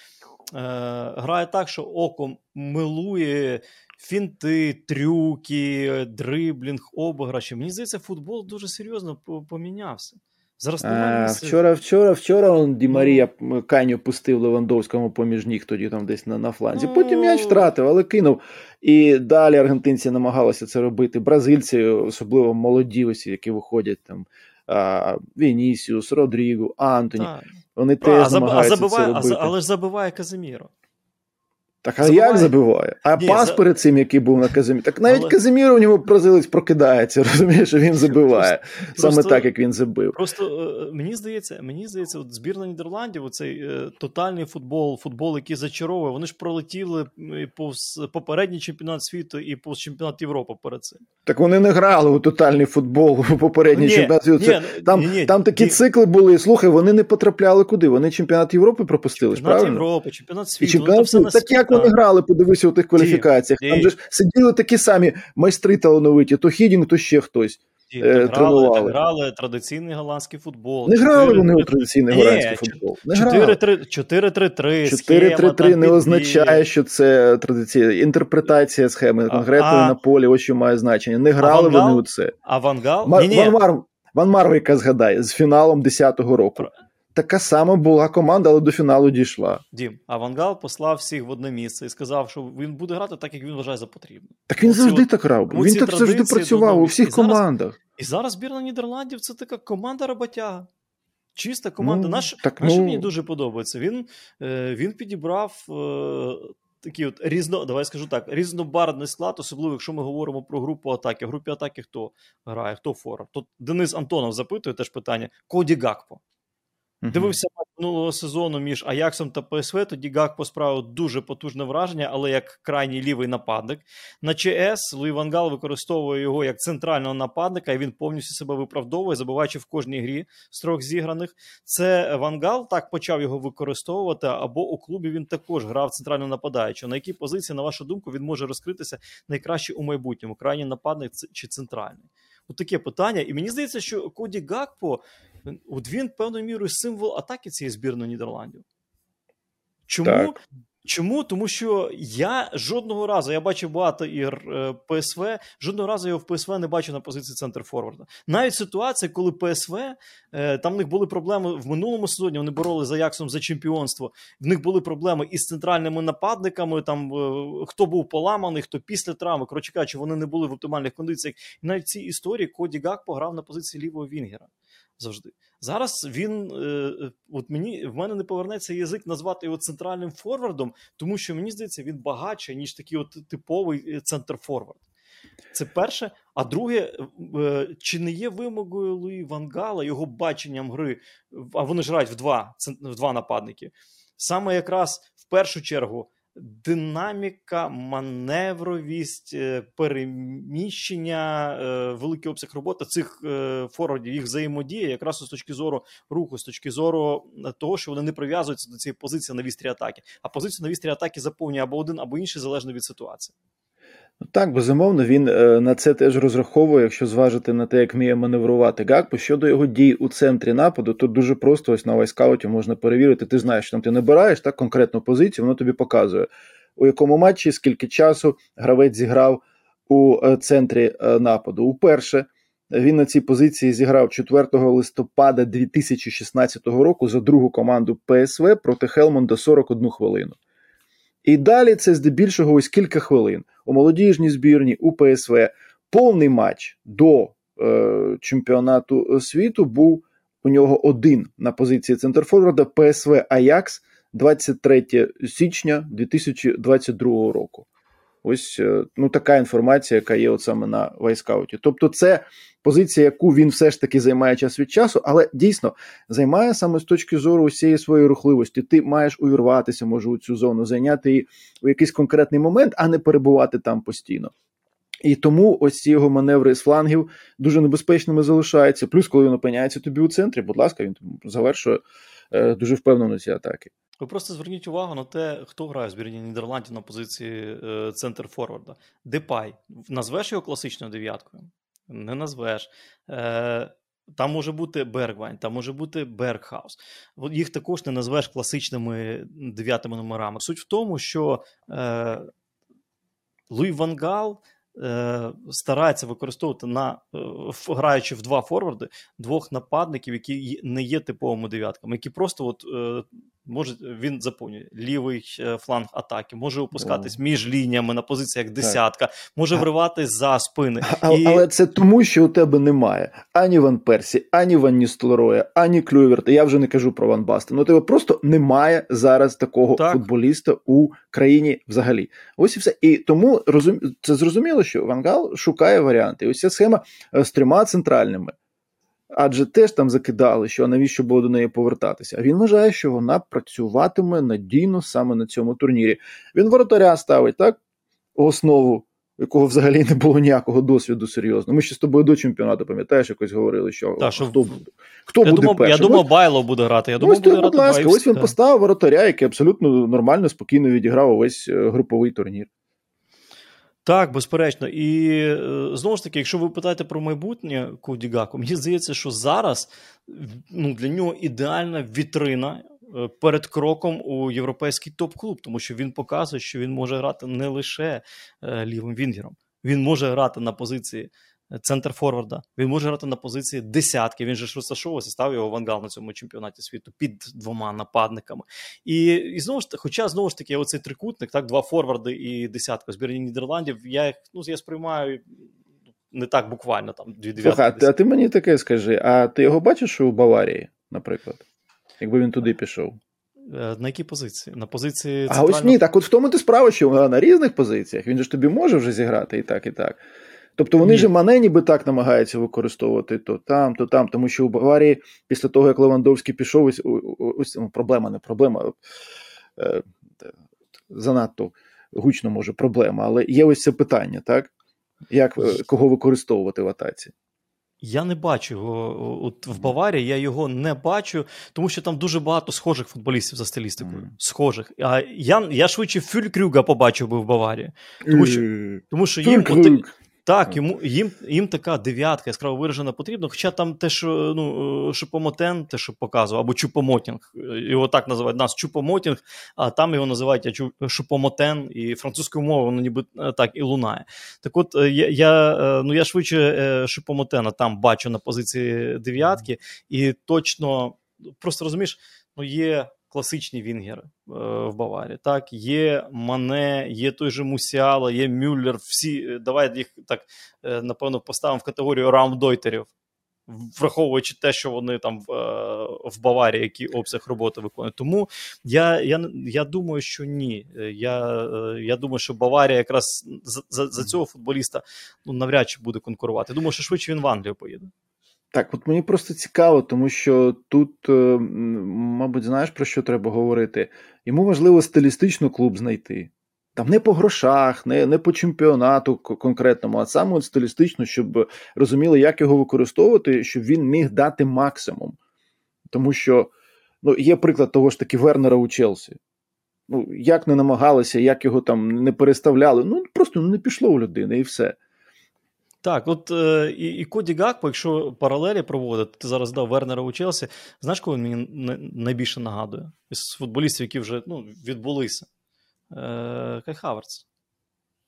грає так, що оком милує фінти, трюки, дриблінг, обіграші. Мені здається, футбол дуже серйозно помінявся.
Зараз а, Вчора, вчора, вчора он Ді Марія ну, Каню пустив Левандовському поміж ніг тоді там десь на на фланзі. Ну, Потім м'яч втратив, але кинув. І далі аргентинці намагалися це робити. Бразильці, особливо молоді, ось, які виходять там Вінісіус, Родрігу, Антоні. Так. Вони теж а, намагаються це робити.
Але ж забиває Казиміро.
Так а забиває. як забиває? А Ні, пас за... перед цим, який був на Казимірі. Так навіть Але... Казимір у нього бразилець прокидається, розумієш, що він забиває. Просто, Саме просто, так, як він забив.
Просто е, мені здається, мені здається, от збірна Нідерландів, оцей е, тотальний футбол, футбол, який зачаровує, вони ж пролетіли повз попередній чемпіонат світу і повз чемпіонат Європи перед цим.
Так вони не грали у тотальний футбол у попередній ні, чемпіонат світу. Ні, там ні, там такі ні. цикли були. Слухай, вони не потрапляли куди? Вони чемпіонат Європи пропустили.
Чемпіонат
правильно?
Європи, чемпіонат світу.
І чемпіонат світу. Так як вони грали, подивися у тих кваліфікаціях. Там же ж сиділи такі самі майстри талановиті, то Хідінг, то ще хтось.
Ді, е, грали, грали традиційний голландський футбол.
Не 4, грали вони у традиційний Ні, голландський футбол.
4-3-3.
4-3-3 не означає, що це традиційна інтерпретація схеми конкретної на полі, ось що має значення. Не грали вони у це.
А Вангал?
Ван, Ван, Ван Марвейка згадай, з фіналом 10-го року така сама була команда, але до фіналу дійшла.
Дім, а Вангал послав всіх в одне місце і сказав, що він буде грати так, як він вважає за потрібне.
Так він Оці завжди от, так грав. Він так завжди працював у всіх і командах.
Зараз, і зараз збірна Нідерландів це така команда роботяга. Чиста команда. Ну, Наш,
так,
наш
ну...
мені дуже подобається. Він е, він підібрав е, такий от різно, давай скажу так, різнобарний склад, особливо, якщо ми говоримо про групу атаки. В групі атаки хто грає, хто форвард. Тут Денис Антонов запитує теж питання: Коді Гакпо. Uh-huh. Дивився минулого сезону між Аяксом та ПСВ. Тоді Гакпо справив дуже потужне враження, але як крайній лівий нападник. На ЧС Луї ван Гал використовує його як центрального нападника, і він повністю себе виправдовує, забиваючи в кожній грі з трьох зіграних. Це Вангал так почав його використовувати, або у клубі він також грав центрального нападаючого. На якій позиції, на вашу думку, він може розкритися найкраще у майбутньому? Крайній нападник чи центральний? От таке питання. І мені здається, що Коді Гакпо от він певною мірою символ атаки цієї збірної Нідерландів. Чому
так.
Чому? Тому що я жодного разу я бачив багато ігр е, ПСВ, жодного разу його в ПСВ не бачив на позиції центр Форварда. Навіть ситуація, коли ПСВ е, там в них були проблеми в минулому сезоні. Вони бороли за Яксом за чемпіонство. В них були проблеми із центральними нападниками. Там е, хто був поламаний, хто після травми. Коротше кажучи, вони не були в оптимальних кондиціях. І навіть в цій історії Коді Гак пограв на позиції лівого Вінгера завжди. Зараз він е, от мені в мене не повернеться язик назвати його центральним форвардом, тому що мені здається, він багатше, ніж такий от типовий е, центр форвард. Це перше. А друге, е, чи не є вимогою Луї Вангала його баченням гри, а вони ж грають в два в два нападники. Саме якраз в першу чергу динаміка, маневровість, е, переміщення, е, великий обсяг роботи цих е, форвардів, їх взаємодія, якраз з точки зору руху, з точки зору того, що вони не прив'язуються до цієї позиції на вістрі атаки. А позицію на вістрі атаки заповнює або один, або інший залежно від ситуації.
Ну так, безумовно, він е, на це теж розраховує, якщо зважити на те, як вміє маневрувати Гакпо. Щодо його дій у центрі нападу, то дуже просто ось на Wyscout і можна перевірити. Ти знаєш, що там ти набираєш так конкретну позицію, воно тобі показує, у якому матчі скільки часу гравець зіграв у е, центрі е, нападу. Уперше він на цій позиції зіграв 4 листопада 2016 року за другу команду ПСВ проти Хелмонда 41 хвилину. І далі це здебільшого ось кілька хвилин у молодіжній збірні, у ПСВ. Повний матч до е, чемпіонату світу був у нього один на позиції центрфорварда ПСВ Аякс 23 січня 2022 року. Ось е, ну така інформація, яка є от саме на вайскауті. Тобто, це позиція, яку він все ж таки займає час від часу, але дійсно займає саме з точки зору усієї своєї рухливості. Ти маєш увірватися, може, у цю зону, зайняти її у якийсь конкретний момент, а не перебувати там постійно. І тому ось ці його маневри з флангів дуже небезпечними залишаються. Плюс, коли він опиняється тобі у центрі, будь ласка, він завершує е, дуже впевнено ці атаки.
Ви просто зверніть увагу на те, хто грає в збірні Нідерландів на позиції е, центрфорварда. Депай. Назвеш його класичною дев'яткою? Не назвеш. Е, там може бути Бергвайн, там може бути Бергхаус. Їх також не назвеш класичними дев'ятими номерами. Суть в тому, що е, Луї ван Гал е, старається використовувати граючи в два форварди двох нападників, які не є типовими дев'ятками, які просто от може він заповнює лівий е, фланг атаки, може опускатись між лініями на позиціях десятка, так. може вриватись за спини.
А, І... Але це тому, що у тебе немає ані Ван Персі, ані Ван Ністелроя, ані Клюйверта. Я вже не кажу про Ван Бастена. Ну у тебе просто немає зараз такого так. футболіста у країні взагалі. Ось і все. І тому розум... це зрозуміло, що Вангал шукає варіанти. Ось ця схема е, з трьома центральними адже теж там закидали, що навіщо було до неї повертатися. А він вважає, що вона працюватиме надійно саме на цьому турнірі. Він воротаря ставить так основу. Якого взагалі не було ніякого досвіду серйозно. Ми ще з тобою до чемпіонату, пам'ятаєш, якось говорили, що,
та, що
хто буде хто
я
буде
думав,
першим.
Я думав, Байло буде грати. Я думав,
ось,
буде
будь
грати
ласка,
Байвс,
ось він
та.
поставив воротаря, який абсолютно нормально, спокійно відіграв увесь е, груповий турнір.
Так, безперечно. І е, знову ж таки, якщо ви питаєте про майбутнє Коді Гаку, мені здається, що зараз ну, для нього ідеальна вітрина е, перед кроком у європейський топ-клуб, тому що він показує, що він може грати не лише е, лівим вінгером, він може грати на позиції центр Форварда. Він може грати на позиції десятки. Він же ж розташовувався, став його вангал на цьому чемпіонаті світу під двома нападниками. І і знову ж хоча знову ж таки, оцей трикутник, так, два форварди і десятка збірні Нідерландів. Я їх ну, я сприймаю. Не так буквально там дві.
А, а ти мені таке скажи: а ти його бачиш у Баварії, наприклад, якби він туди пішов?
Е, на якій позиції? На позиції
центрального... А ось ні, так от в тому ти справа, що на різних позиціях він же ж тобі може вже зіграти і так, і так. Тобто вони Ні. ж Мане ніби так намагаються використовувати то там, то там, тому що у Баварії після того, як Левандовський пішов, ось, ось ну, проблема, не проблема. Е, занадто гучно може проблема, але є ось це питання, так? Як е, кого використовувати в атаці?
Я не бачу його от в Баварії, я його не бачу, тому що там дуже багато схожих футболістів за стилістикою. Mm. Схожих. А я я швидше Фюлькрюга побачив би в Баварії. Тому що тому що їм от, Так, йому їм їм така дев'ятка яскраво виражена потрібна. Хоча там те, що ну, Шупомотен, те, що показував, або Чупомотінг, його так називають нас Чупомотінг, а там його називають Шупомотен, і французькою мовою воно ніби е, так і лунає. Так от е, я я, е, ну, я швидше Шупомотена там бачу на позиції дев'ятки, і точно просто розумієш, ну є класичні вінгери е, в Баварії. Так, є Мане, є той же Мусіала, є Мюллер. Всі е, давай їх так е, напевно поставимо в категорію раундойтерів. Враховуючи те, що вони там в в Баварії, який обсяг роботи виконують. Тому я я, я думаю, що ні. Я я думаю, що Баварія якраз за за, за цього футболіста ну, навряд чи буде конкурувати. Думаю, що швидше він в Англію поїде.
Так, от мені просто цікаво, тому що тут, е, мабуть, знаєш про що треба говорити. Йому важливо стилістично клуб знайти. Там не по грошах, не не по чемпіонату конкретному, а саме от стилістично, щоб розуміли, як його використовувати, щоб він міг дати максимум. Тому що ну, є приклад того ж таки Вернера у Челсі. Ну, Як не намагалися, як його там не переставляли, ну просто ну, не пішло у людини і все.
Так, от е, і і Коді Гакпо, якщо паралелі проводити, ти зараз дав Вернера у Челсі, знаєш, кого він мені найбільше нагадує? Із футболістів, які вже ну, відбулися. Е, Кай Хаверц.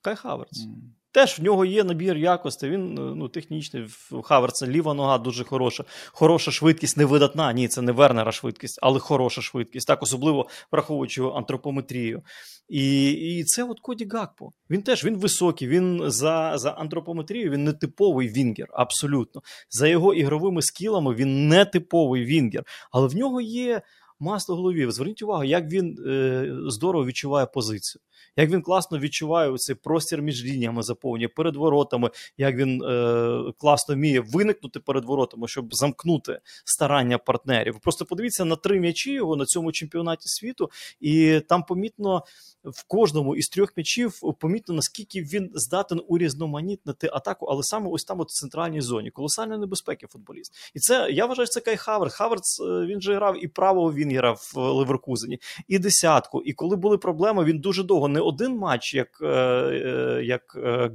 Кай Хаверц. Мм. Теж в нього є набір якостей, він е, ну, технічний, в Хаверца ліва нога дуже хороша. Хороша швидкість, не видатна. Ні, це не Вернера швидкість, але хороша швидкість, так особливо враховуючи його антропометрію. І і це от Коді Гакпо. Він теж він високий, він за за антропометрію, він не типовий вінгер, абсолютно. За його ігровими скілами він не типовий вінгер, але в нього є масло в голові. Зверніть увагу, як він е, здорово відчуває позицію як він класно відчуває цей простір між лініями заповнює перед воротами, як він е, класно вміє виникнути перед воротами, щоб замкнути старання партнерів. Просто подивіться на три м'ячі його на цьому чемпіонаті світу, і там помітно в кожному із трьох м'ячів помітно наскільки він здатен урізноманітнити атаку, але саме ось там, от в центральній зоні, колосальної небезпеки футболіст. І це я вважаю, це Кай Хаверц. Хаверц е, він же грав і правого вінгера в Леверкузені, і десятку. І коли були проблеми, він дуже довго не один матч, як е, е, як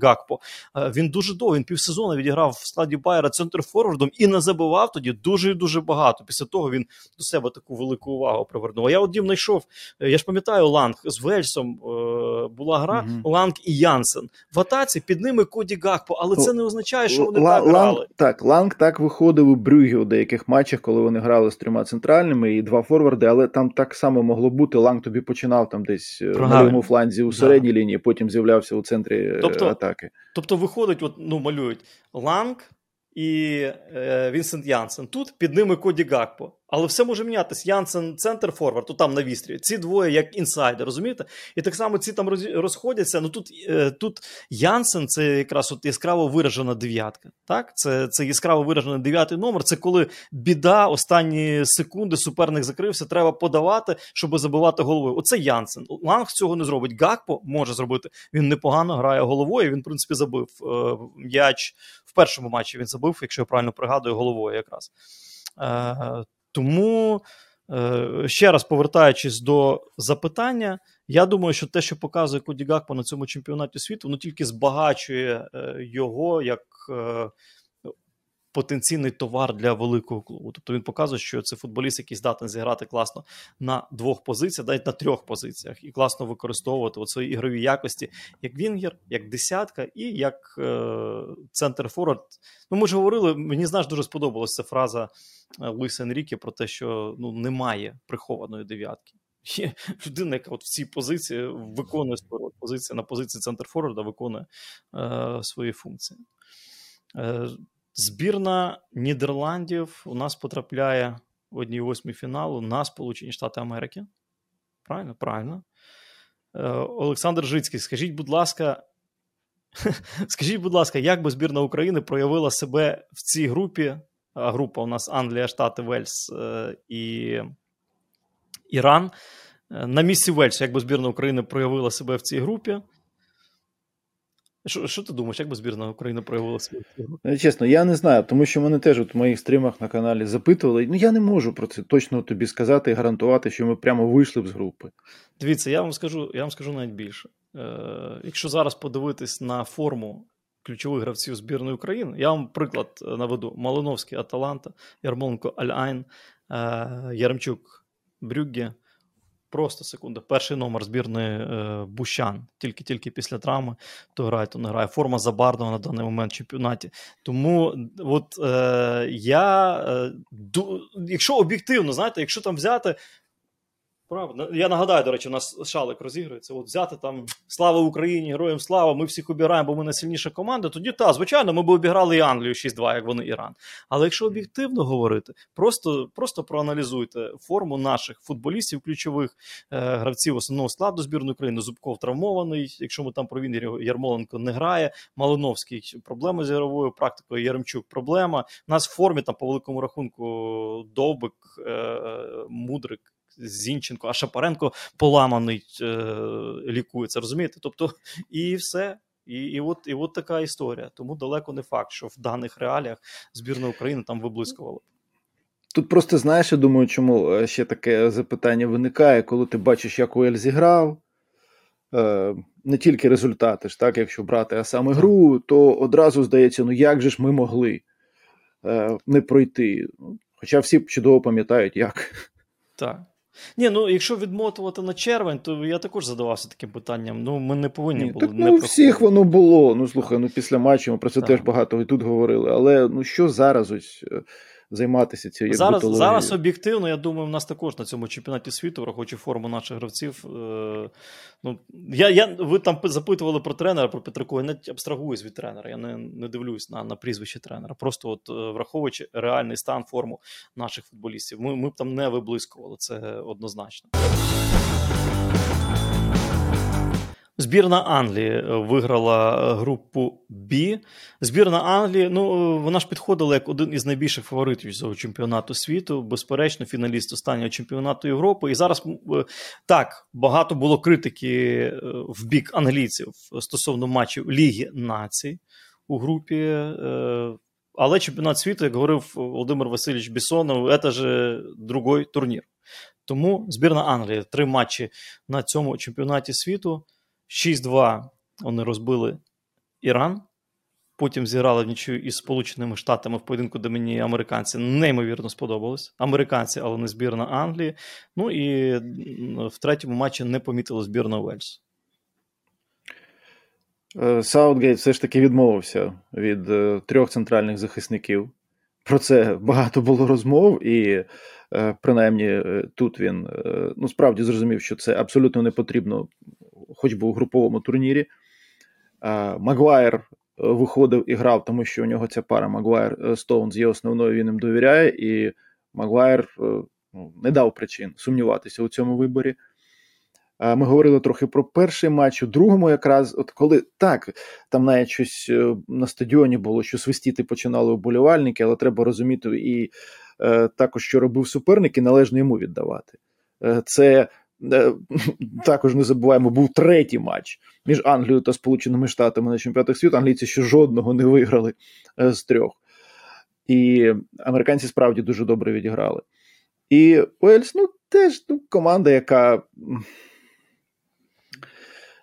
Гакпо. Він дуже довго він півсезону відіграв в складі Байера центрфорвардом і не забивав тоді дуже дуже багато. Після того він до себе таку велику увагу привернув. А я от дім знайшов. Я ж пам'ятаю Ланг з Вельсом була гра угу. Ланг і Янсен. В атаці під ними Коді Гакпо, але це не означає, що вони Л- так грали.
Так, Ланг так виходив у Брюгі у деяких матчах, коли вони грали з трьома центральними і два форварди, але там так само могло бути. Ланг тобі починав там десь Правильно. на лівому фланзі у середній да. лінії, потім з'являвся у центрі е, тобто, атаки.
Тобто виходить, от ну малюють Ланг і е, Вінсент Янсен. Тут під ними Коді Гакпо. Але все може мінятися. Янсен, центрфорвард, то там на вістрі. Ці двоє як інсайдер, розумієте? І так само ці там розходяться. Ну тут е, тут Янсен це якраз от яскраво виражена дев'ятка. Так, Це це яскраво виражений дев'ятий номер. Це коли біда, останні секунди суперник закрився, треба подавати, щоб забивати головою. Оце Янсен. Ланг цього не зробить. Гакпо може зробити. Він непогано грає головою. Він, в принципі, забив е, м'яч в першому матчі. Він забив, якщо я правильно пригадую, головою якраз. Тому, е, ще раз повертаючись до запитання, я думаю, що те, що показує Коді Гакпо на цьому чемпіонаті світу, воно тільки збагачує е, його як е, потенційний товар для великого клубу. Тобто він показує, що це футболіст, який здатен зіграти класно на двох позиціях, навіть на трьох позиціях, і класно використовувати от свої ігрові якості як Вінгер, як десятка і як е, центр форвард. Ну, ми ж говорили, мені знаєш, дуже сподобалася фраза е, Луїса Енріке про те, що ну немає прихованої дев'ятки. Є людина, яка от в цій позиції виконує свою позицію на позиції центр форварда виконує е, свої функції. Е, Збірна Нідерландів у нас потрапляє в одній восьмій фіналу на Сполучені Штати Америки. Правильно? Правильно. Е, Олександр Жицький, скажіть, будь ласка, скажіть, будь ласка, як би збірна України проявила себе в цій групі? Група у нас Англія, Штати, Вельс е, і Іран. Е, на місці Вельсу, як би збірна України проявила себе в цій групі? Що що ти думаєш, як би збірна України проявила свою
ну, Чесно, я не знаю, тому що мене теж от в моїх стрімах на каналі запитували. Ну я не можу про це точно тобі сказати і гарантувати, що ми прямо вийшли б з групи.
Дивіться, я вам скажу, я вам скажу навіть більше. Е, Якщо зараз подивитись на форму ключових гравців збірної України. Я вам приклад наведу: Малиновський Аталанта, Ярмоленко Альайн, Яремчук Брюгге. Просто секунда. Перший номер збірної е, Бущан, тільки-тільки після травми, то грає, то не грає. Форма Забардова на даний момент в чемпіонаті. Тому от е, я, е, ду, якщо об'єктивно, знаєте, якщо там взяти Правда. Я нагадаю, до речі, у нас шалик розігрується. От взяти там Слава Україні, героям слава, ми всіх обіраємо, бо ми найсильніша команда. Тоді так, звичайно, ми б обіграли і Англію 6-2, як вони Іран. Але якщо об'єктивно говорити, просто просто проаналізуйте форму наших футболістів, ключових е, гравців основного складу збірної України. Зубков травмований. Якщо ми там про він Ярмоленко не грає, Малиновський проблема з ігровою практикою, Яремчук проблема. У нас в формі там по великому рахунку Довбик, е, Мудрик. Зінченко, а Шапаренко поламаний е, лікується. Розумієте? Тобто, і все. І і, от і от така історія. Тому далеко не факт, що в даних реаліях збірна України там виблискувала.
Тут просто знаєш, я думаю, чому е, ще таке запитання виникає, коли ти бачиш, як Уель зіграв. Е, не тільки результати, ж так, якщо брати, а саме гру, то одразу здається, ну як же ж ми могли не пройти. Хоча всі чудово пам'ятають, як.
Так. Ні, ну якщо відмотувати на червень, то я також задавався таким питанням. Ну, ми не повинні Ні, були.
Так, не ну, всіх воно було. Ну слухай, ну після матчу ми про це так. теж багато і тут говорили. Але ну що зараз ось е, займатися цією
зараз зараз об'єктивно. Я думаю, в нас також на цьому чемпіонаті світу, враховуючи форму наших гравців. Е, ну я я ви там запитували про тренера про Петрико, Я не абстрагуюсь від тренера. Я не не дивлюсь на на прізвище тренера. Просто от е, враховуючи реальний стан форму наших футболістів. Ми, ми б там не виблискували це однозначно. Збірна Англії е, виграла е, групу Б. Збірна Англії, ну е, вона ж підходила як один із найбільших фаворитів цього чемпіонату світу, безперечно, фіналіст останнього чемпіонату Європи. І зараз так багато було критики в бік англійців стосовно матчів Ліги націй у групі. Але чемпіонат світу, як говорив Володимир Васильович Бісонов, це ж другий турнір. Тому збірна Англії три матчі на цьому чемпіонаті світу. 6-2 вони розбили Іран. Потім зіграли внічию із Сполученими Штатами в поєдинку, де мені американці неймовірно сподобались. Американці, але не збірна Англії. Ну і в третьому матчі не помітили збірна Уельс.
Е, Саутгейт все ж таки відмовився від е, трьох центральних захисників. Про це багато було розмов, і е, принаймні тут він ну справді зрозумів, що це абсолютно не потрібно хоч би у груповому турнірі. Магуайр е, виходив і грав, тому що у нього ця пара Магуайр Стоунс є основною, він їм довіряє, і Магуайр е, ну, не дав причин сумніватися у цьому виборі. Ми говорили трохи про перший матч, у другому, якраз, от коли так, там навіть щось е, на стадіоні було, що свистіти починали уболівальники, але треба розуміти і е, також, що робив суперник, і належно йому віддавати. Е, це Е, також не забуваємо, був третій матч між Англією та Сполученими Штатами на чемпіонатах світу. Англійці ще жодного не виграли е, з трьох. І американці справді дуже добре відіграли. І Уельс, ну, теж ну, команда, яка.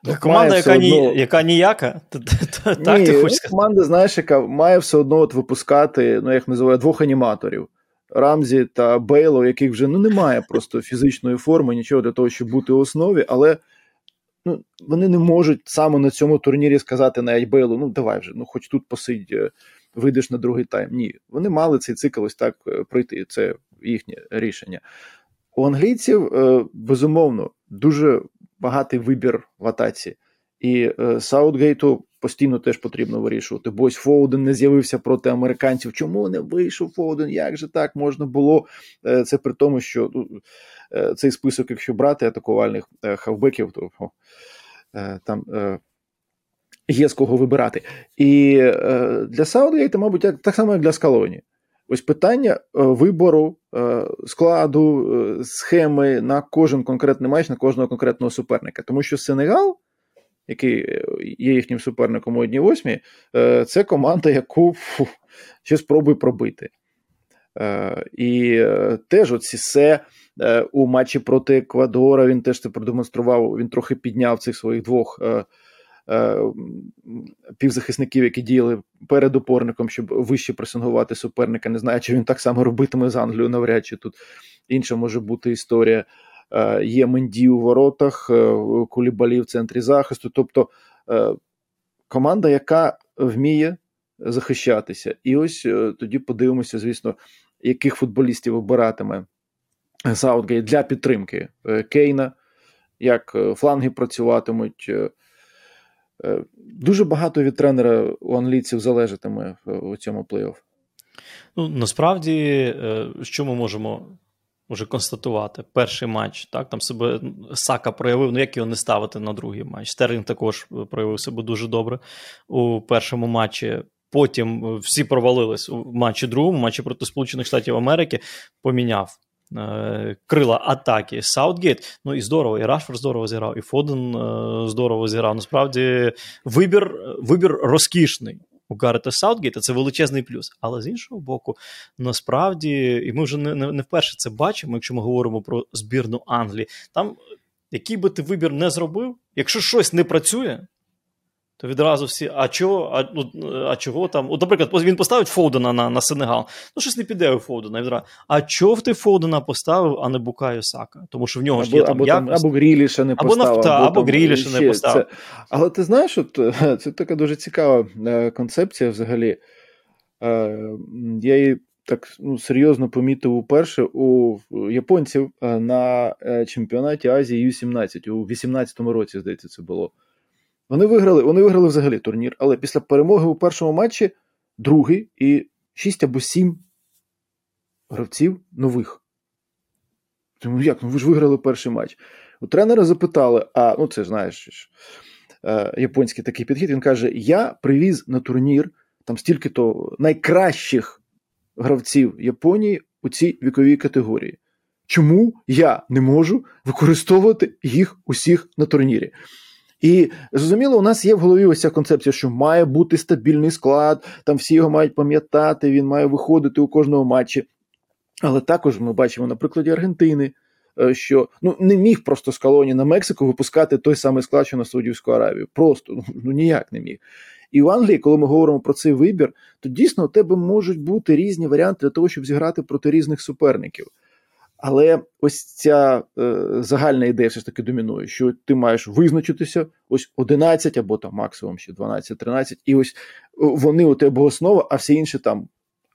Ну, команда, яка одно... ні, яка ніяка, так
Ні, ти хочеш команда, знаєш, яка має все одно от випускати, ну як називаю, двох аніматорів. Рамзі та Бейло, яких вже ну немає просто фізичної форми, нічого для того, щоб бути у основі, але ну, вони не можуть саме на цьому турнірі сказати навіть Бейлу, ну давай вже, ну хоч тут посидь, е, вийдеш на другий тайм. Ні, вони мали цей цикл ось так е, пройти. Це їхнє рішення. У англійців е, безумовно дуже багатий вибір в атаці. І Саутгейту постійно теж потрібно вирішувати. Бо ось Фоден не з'явився проти американців. Чому не вийшов Фоден? Як же так можна було? Е, це при тому, що ну, е, цей список, якщо брати атакувальних е, хавбеків, то о, там. Є з кого вибирати. І е, для Саутгейта, мабуть, як, так само, як для Скалоні. Ось питання е, вибору е, складу, схеми на кожен конкретний матч, на кожного конкретного суперника. Тому що Сенегал який е, є їхнім суперником у одній восьмій, е, це команда, яку фу, ще спробуй пробити. Е, і теж оці все у матчі проти Еквадора він теж це продемонстрував. Він трохи підняв цих своїх двох півзахисників, які діяли перед опорником, щоб вище пресингувати суперника. Не знаю, чи він так само робитиме з Англією, навряд чи тут інша може бути історія. Е, є Менді у воротах, е, Кулібалі в центрі захисту. Тобто е, команда, яка вміє захищатися. І ось тоді подивимося, звісно, яких футболістів обиратиме Саутгейт для підтримки Кейна, як фланги працюватимуть. Дуже багато від тренера у англійців залежатиме у цьому плей-офф.
Ну, насправді, що ми можемо вже констатувати. Перший матч, так, там себе Сака проявив, ну як його не ставити на другий матч. Стерлінг також проявив себе дуже добре у першому матчі. Потім всі провалились у матчі другому, матчі проти Сполучених Штатів Америки, поміняв. Е, крила атаки Саутгейт. Ну і здорово, і Рашфорд здорово зіграв, і Фоден е, здорово зіграв. Насправді, вибір вибір розкішний у Гарета Саутгейта це величезний плюс. Але з іншого боку, насправді, і ми вже не, не, не вперше це бачимо, якщо ми говоримо про збірну Англії, там який би ти вибір не зробив, якщо щось не працює, то відразу всі, а чого, а, ну, а чого там? От, наприклад, він поставить Фоудена на на Сенегал. Ну, щось не піде у Фоудена. Відразу. А чого ти Фоудена поставив, а не Букаю Сака? Тому що в нього
або,
ж є там
або,
якось...
або Гріліша не поставив.
Або, нафта, або, або Гріліша не поставив.
Це... Але ти знаєш, от, це така дуже цікава е, концепція взагалі. Е, я її так ну, серйозно помітив уперше у японців е, на чемпіонаті Азії Ю-17 у 18-му році, здається, це було. Вони виграли вони виграли взагалі турнір, але після перемоги у першому матчі другий і шість або сім гравців нових. Тому як? Ну ви ж виграли перший матч. У тренера запитали: а ну це знаєш, е, японський такий підхід. Він каже: Я привіз на турнір там стільки-то найкращих гравців Японії у цій віковій категорії. Чому я не можу використовувати їх усіх на турнірі? І зрозуміло, у нас є в голові ось ця концепція, що має бути стабільний склад, там всі його мають пам'ятати, він має виходити у кожному матчі. Але також ми бачимо на прикладі Аргентини, е, що ну не міг просто з колонії на Мексику випускати той самий склад, що на Саудівську Аравію. Просто ну, ну ніяк не міг. І в Англії, коли ми говоримо про цей вибір, то дійсно у тебе можуть бути різні варіанти для того, щоб зіграти проти різних суперників. Але ось ця е, загальна ідея все ж таки домінує, що ти маєш визначитися ось 11 або там максимум ще 12-13, і ось вони у тебе основа, а всі інші там.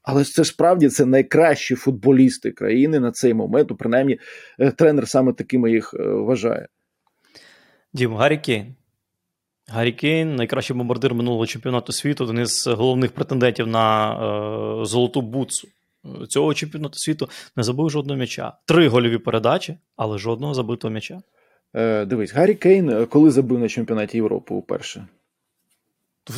Але це справді це найкращі футболісти країни на цей момент, принаймні е, тренер саме такими їх е, вважає.
Дім, Гаррі Кейн. Гаррі Кейн, найкращий бомбардир минулого чемпіонату світу, один із головних претендентів на е, золоту бутсу цього чемпіонату світу не забив жодного м'яча. Три гольові передачі, але жодного забитого м'яча.
Е, Дивись, Гаррі Кейн е, коли забив на чемпіонаті Європи вперше?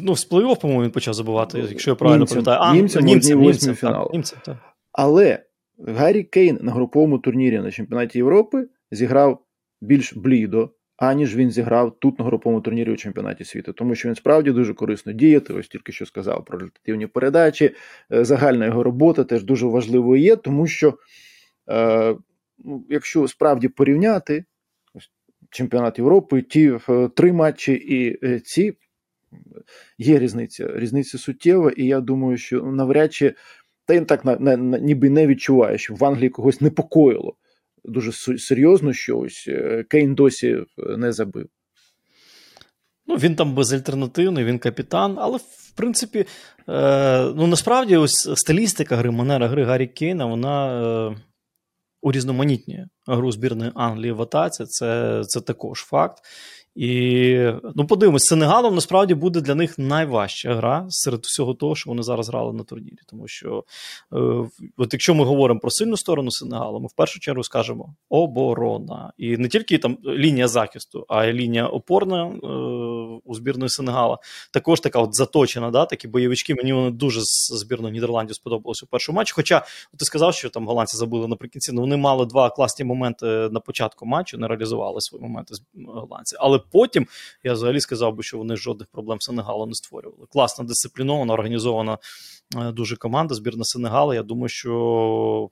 Ну, з плей-офф, по-моєму, він почав забивати, якщо я правильно
німцям,
пам'ятаю.
А, німцям, німцям, фіналу. Так, німцям, так. Але Гаррі Кейн на груповому турнірі на чемпіонаті Європи зіграв більш блідо, аніж він зіграв тут на груповому турнірі у чемпіонаті світу, тому що він справді дуже корисно діє. Ось тільки що сказав про результативні передачі. Е, загальна його робота теж дуже важливою є, тому що е, ну, якщо справді порівняти ось, чемпіонат Європи, ті е, три матчі і е, ці є різниця. Різниця суттєва, і я думаю, що навряд чи та він так ніби не відчуває, що в Англії когось непокоїло дуже серйозно, що ось е, Кейн досі е, не забив.
Ну, він там безальтернативний, він капітан, але в принципі, е, ну насправді, ось стилістика гри, манера гри Гаррі Кейна, вона е, урізноманітнює гру збірної Англії в атаці. Це, Це також факт. І ну, подивимось, Сенегалом насправді буде для них найважча гра серед всього того, що вони зараз грали на турнірі. Тому що, е, от якщо ми говоримо про сильну сторону Сенегалу, ми в першу чергу скажемо оборона. І не тільки там лінія захисту, а й лінія опорна е, у збірної Сенегала. Також така от заточена, да, такі бойовички. Мені вони дуже з збірної Нідерландів сподобалося у першому матчі. Хоча ти сказав, що там голландці забили наприкінці, ну вони мали два класні моменти на початку матчу, не реалізували свої моменти голландці. Але потім я взагалі сказав би, що вони жодних проблем Сенегалу не створювали. Класна дисциплінована, організована е, дуже команда, збірна Сенегалу. Я думаю, що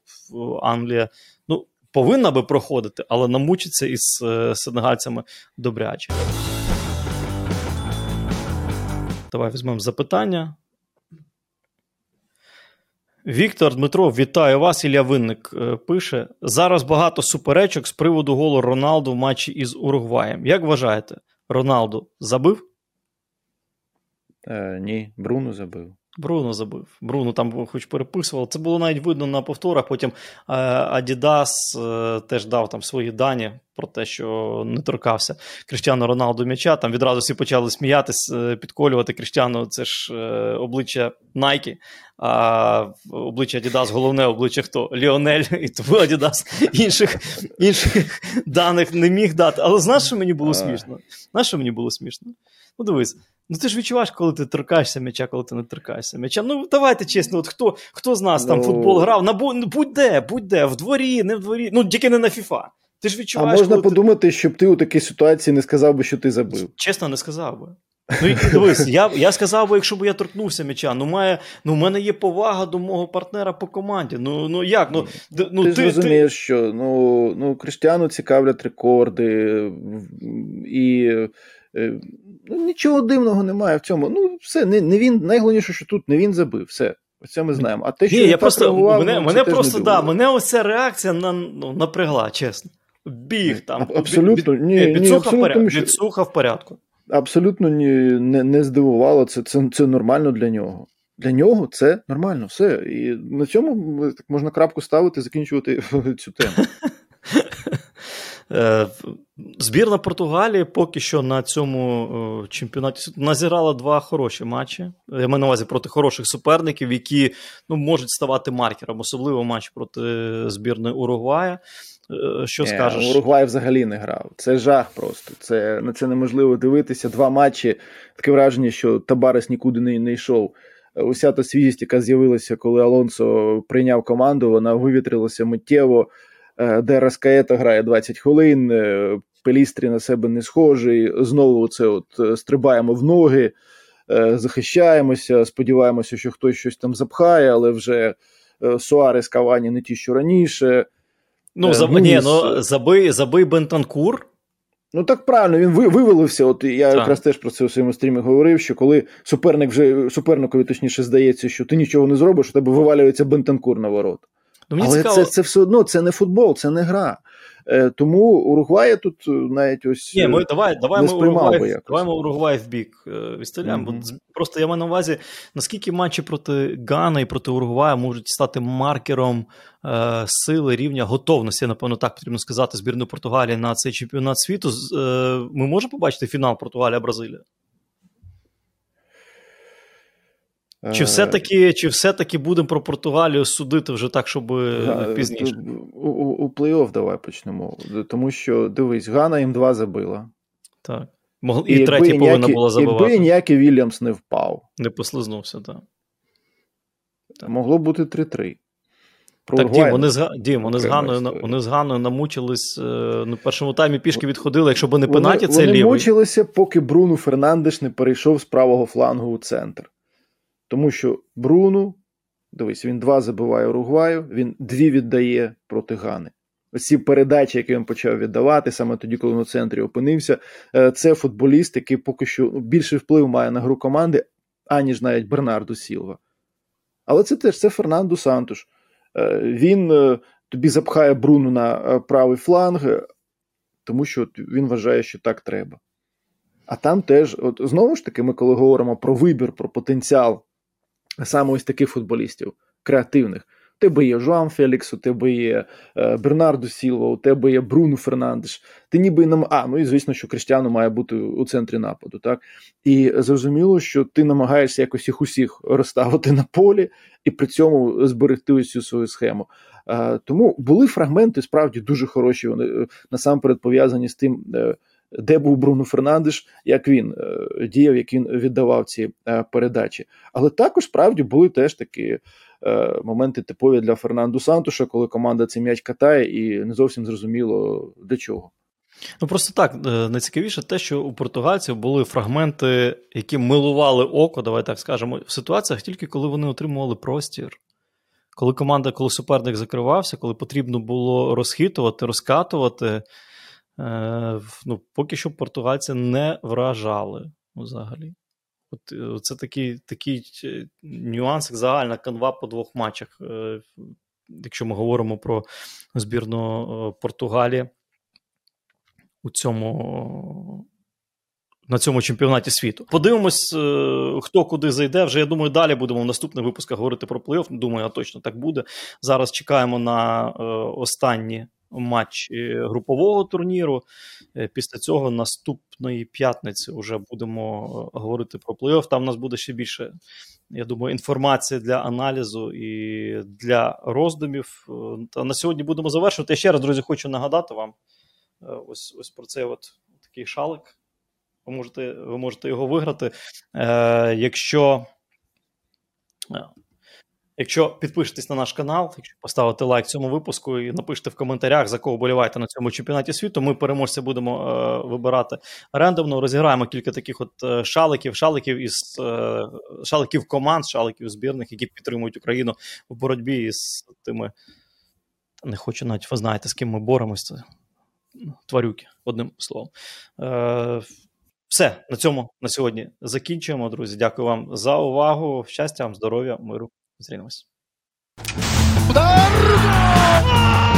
Англія ну, повинна би проходити, але намучиться із е, сенегальцями добряче. Давай візьмемо запитання. Віктор Дмитро, вітаю вас. Ілля Винник е, пише: зараз багато суперечок з приводу голу Роналду в матчі із Уругваєм. Як вважаєте, Роналду забив?
Е, Ні, Бруно забив.
Бруно забив. Бруно там хоч переписував. Це було навіть видно на повторах. Потім Адідас е, теж дав там свої дані про те, що не торкався Кріштіану Роналду м'яча. Там відразу всі почали сміятись, е, підколювати Кріштіану. Це ж е, обличчя Найкі, а обличчя Адідас, головне обличчя хто? Ліонель, і тому Адідас інших інших даних не міг дати. Але знаєш, що мені було смішно? Знаєш, що мені було смішно? Ну, дивись. Ну, ти ж відчуваєш, коли ти торкаєшся м'яча, коли ти не торкаєшся м'яча. Ну, давайте чесно, от хто хто з нас там ну... футбол грав, на ну, будь-де, будь-де, в дворі, не в дворі, ну тільки не на ФІФА. Ти ж відчуваєш.
А можна подумати, ти... щоб ти у такій ситуації не сказав би, що ти забив.
Чесно, не сказав би. Ну, дивись, я я сказав би, якщо б я торкнувся м'яча, ну має, ну в мене є повага до мого партнера по команді. Ну ну як? Ну, ну
Ти, ти розумієш, ти... що ну, ну Криштиану цікавлять рекорди і. Е, Ну, Нічого дивного немає в цьому. Ну, все, не не він. Найголовніше, що тут не він забив. Все. Оце ми знаємо. А те, що
Ні, я просто реагував, мене, ну, мене просто да, мене оця реакція на, ну, напрягла, чесно. Біг там.
Абсолютно,
від,
ні,
від,
ні, абсолютно,
поряд, що... відсуха в порядку.
Абсолютно ні, не не здивувало. Це, це, це нормально для нього. Для нього це нормально, все. І на цьому так можна крапку ставити, закінчувати цю тему.
Е, збірна Португалії поки що на цьому е, чемпіонаті назирала два хороші матчі. Я маю на увазі проти хороших суперників, які ну, можуть ставати маркером, особливо матч проти збірної Уругвая. Е, що
не,
скажеш?
Уругвай взагалі не грав. Це жах просто. Це На це неможливо дивитися. Два матчі. Таке враження, що Табарес нікуди не, не йшов. Уся та свіжість, яка з'явилася, коли Алонсо прийняв команду, вона вивітрилася миттєво. Е, де Раскаєта грає 20 хвилин, е, Пелістрі на себе не схожий. Знову це от е, стрибаємо в ноги, захищаємося, сподіваємося, що хтось щось там запхає, але вже Суарес Кавані не ті, що раніше.
Ну, заб... Муніс... ні, ну забий, забий Бентанкур.
Ну так правильно, він вивалився. От я так. якраз теж про це у своєму стрімі говорив, що коли суперник вже суперникові точніше здається, що ти нічого не зробиш, у тебе вивалюється Бентанкур на ворот. Ну, мені Але цікаво... це це все одно це не футбол, це не гра. Е, Тому Уругвая тут е, навіть ось
Ні, ми давай, давай ми Уругвай, давай ми Уругвай в бік е, відстріляємо. Mm-hmm. Просто я маю на увазі, наскільки матчі проти Гана і проти Уругвая можуть стати маркером е, сили рівня готовності, напевно, так потрібно сказати, збірної Португалії на цей чемпіонат світу. Е, Ми можемо побачити фінал Португалія-Бразилія? Чи все-таки чи все-таки будемо про Португалію судити вже так, щоб да, пізніше?
У, у, у плей-офф давай почнемо. Тому що дивись, Гана їм два забила.
Так. Мог... І, і третя повинна була забивати.
Якби ніякий Вільямс не впав.
Не послизнувся, так.
так. Могло бути 3-3.
Про так, Дім, вони з Дім, вони з Ганою вони з Ганою намучились. Е, ну, першому таймі пішки відходили. Якщо б не пенаті, це
вони
лівий.
Вони мучилися, поки Бруно Фернандеш не перейшов з правого флангу у центр. Тому що Бруну, дивись, він два забиває Уругваю, він дві віддає проти Гани. Ось ці передачі, які він почав віддавати, саме тоді, коли він у центрі опинився, е, це футболіст, який поки що більше вплив має на гру команди, аніж навіть Бернарду Сілва. Але це теж це Фернандо Сантуш. Е, він е, тобі запхає Бруну на правий фланг, тому що він вважає, що так треба. А там теж, от знову ж таки, ми коли говоримо про вибір, про потенціал саме ось таких футболістів, креативних. У тебе є Жоан Фелікс, у тебе є е, Бернардо Сілва, у тебе є Бруно Фернандеш. Ти ніби нам. А, ну і звісно, що Криштиану має бути у центрі нападу. так? І зрозуміло, що ти намагаєшся якось їх усіх розставити на полі і при цьому зберегти ось цю свою схему. Е, тому були фрагменти, справді дуже хороші. Вони е, насамперед пов'язані з тим. Де був Бруно Фернандеш, як він е, діяв, як він віддавав ці е, передачі. Але також справді були теж такі е, моменти типові для Фернанду Сантуша, коли команда цей м'яч катає, і не зовсім зрозуміло для чого.
Ну просто так найцікавіше те, що у португальців були фрагменти, які милували око, давай так скажемо, в ситуаціях тільки коли вони отримували простір. Коли команда, коли суперник закривався, коли потрібно було розхитувати, розкатувати, ну, Поки що португальці не вражали взагалі. От е, Це такий такий е, нюанс, загальна канва по двох матчах. Е, якщо ми говоримо про збірну Португалії у цьому. На цьому чемпіонаті світу. Подивимось, хто куди зайде. Вже я думаю, далі будемо в наступних випусках говорити про плей-офф. Думаю, а точно так буде. Зараз чекаємо на останні матч групового турніру. Е, після цього наступної п'ятниці вже будемо е, говорити про плей-офф. Там у нас буде ще більше, я думаю, інформації для аналізу і для роздумів. Е, та на сьогодні будемо завершувати. Я ще раз, друзі, хочу нагадати вам ось ось про цей от такий шалик. Ви можете ви можете його виграти. Е, Якщо Якщо підпишетесь на наш канал, якщо поставите лайк цьому випуску і напишете в коментарях, за кого боліваєте на цьому чемпіонаті світу, ми переможця будемо е, вибирати рандомно. Розіграємо кілька таких от е, шаликів, шаликів із е, шаликів команд, шаликів збірних, які підтримують Україну в боротьбі із тими. Не хочу навіть ви знаєте, з ким ми боремося. Ну, тварюки, одним словом. Е, все на цьому на сьогодні закінчуємо, друзі. Дякую вам за увагу. Щастя, вам, здоров'я, миру. Зустрінемось. Удар! Там же гол!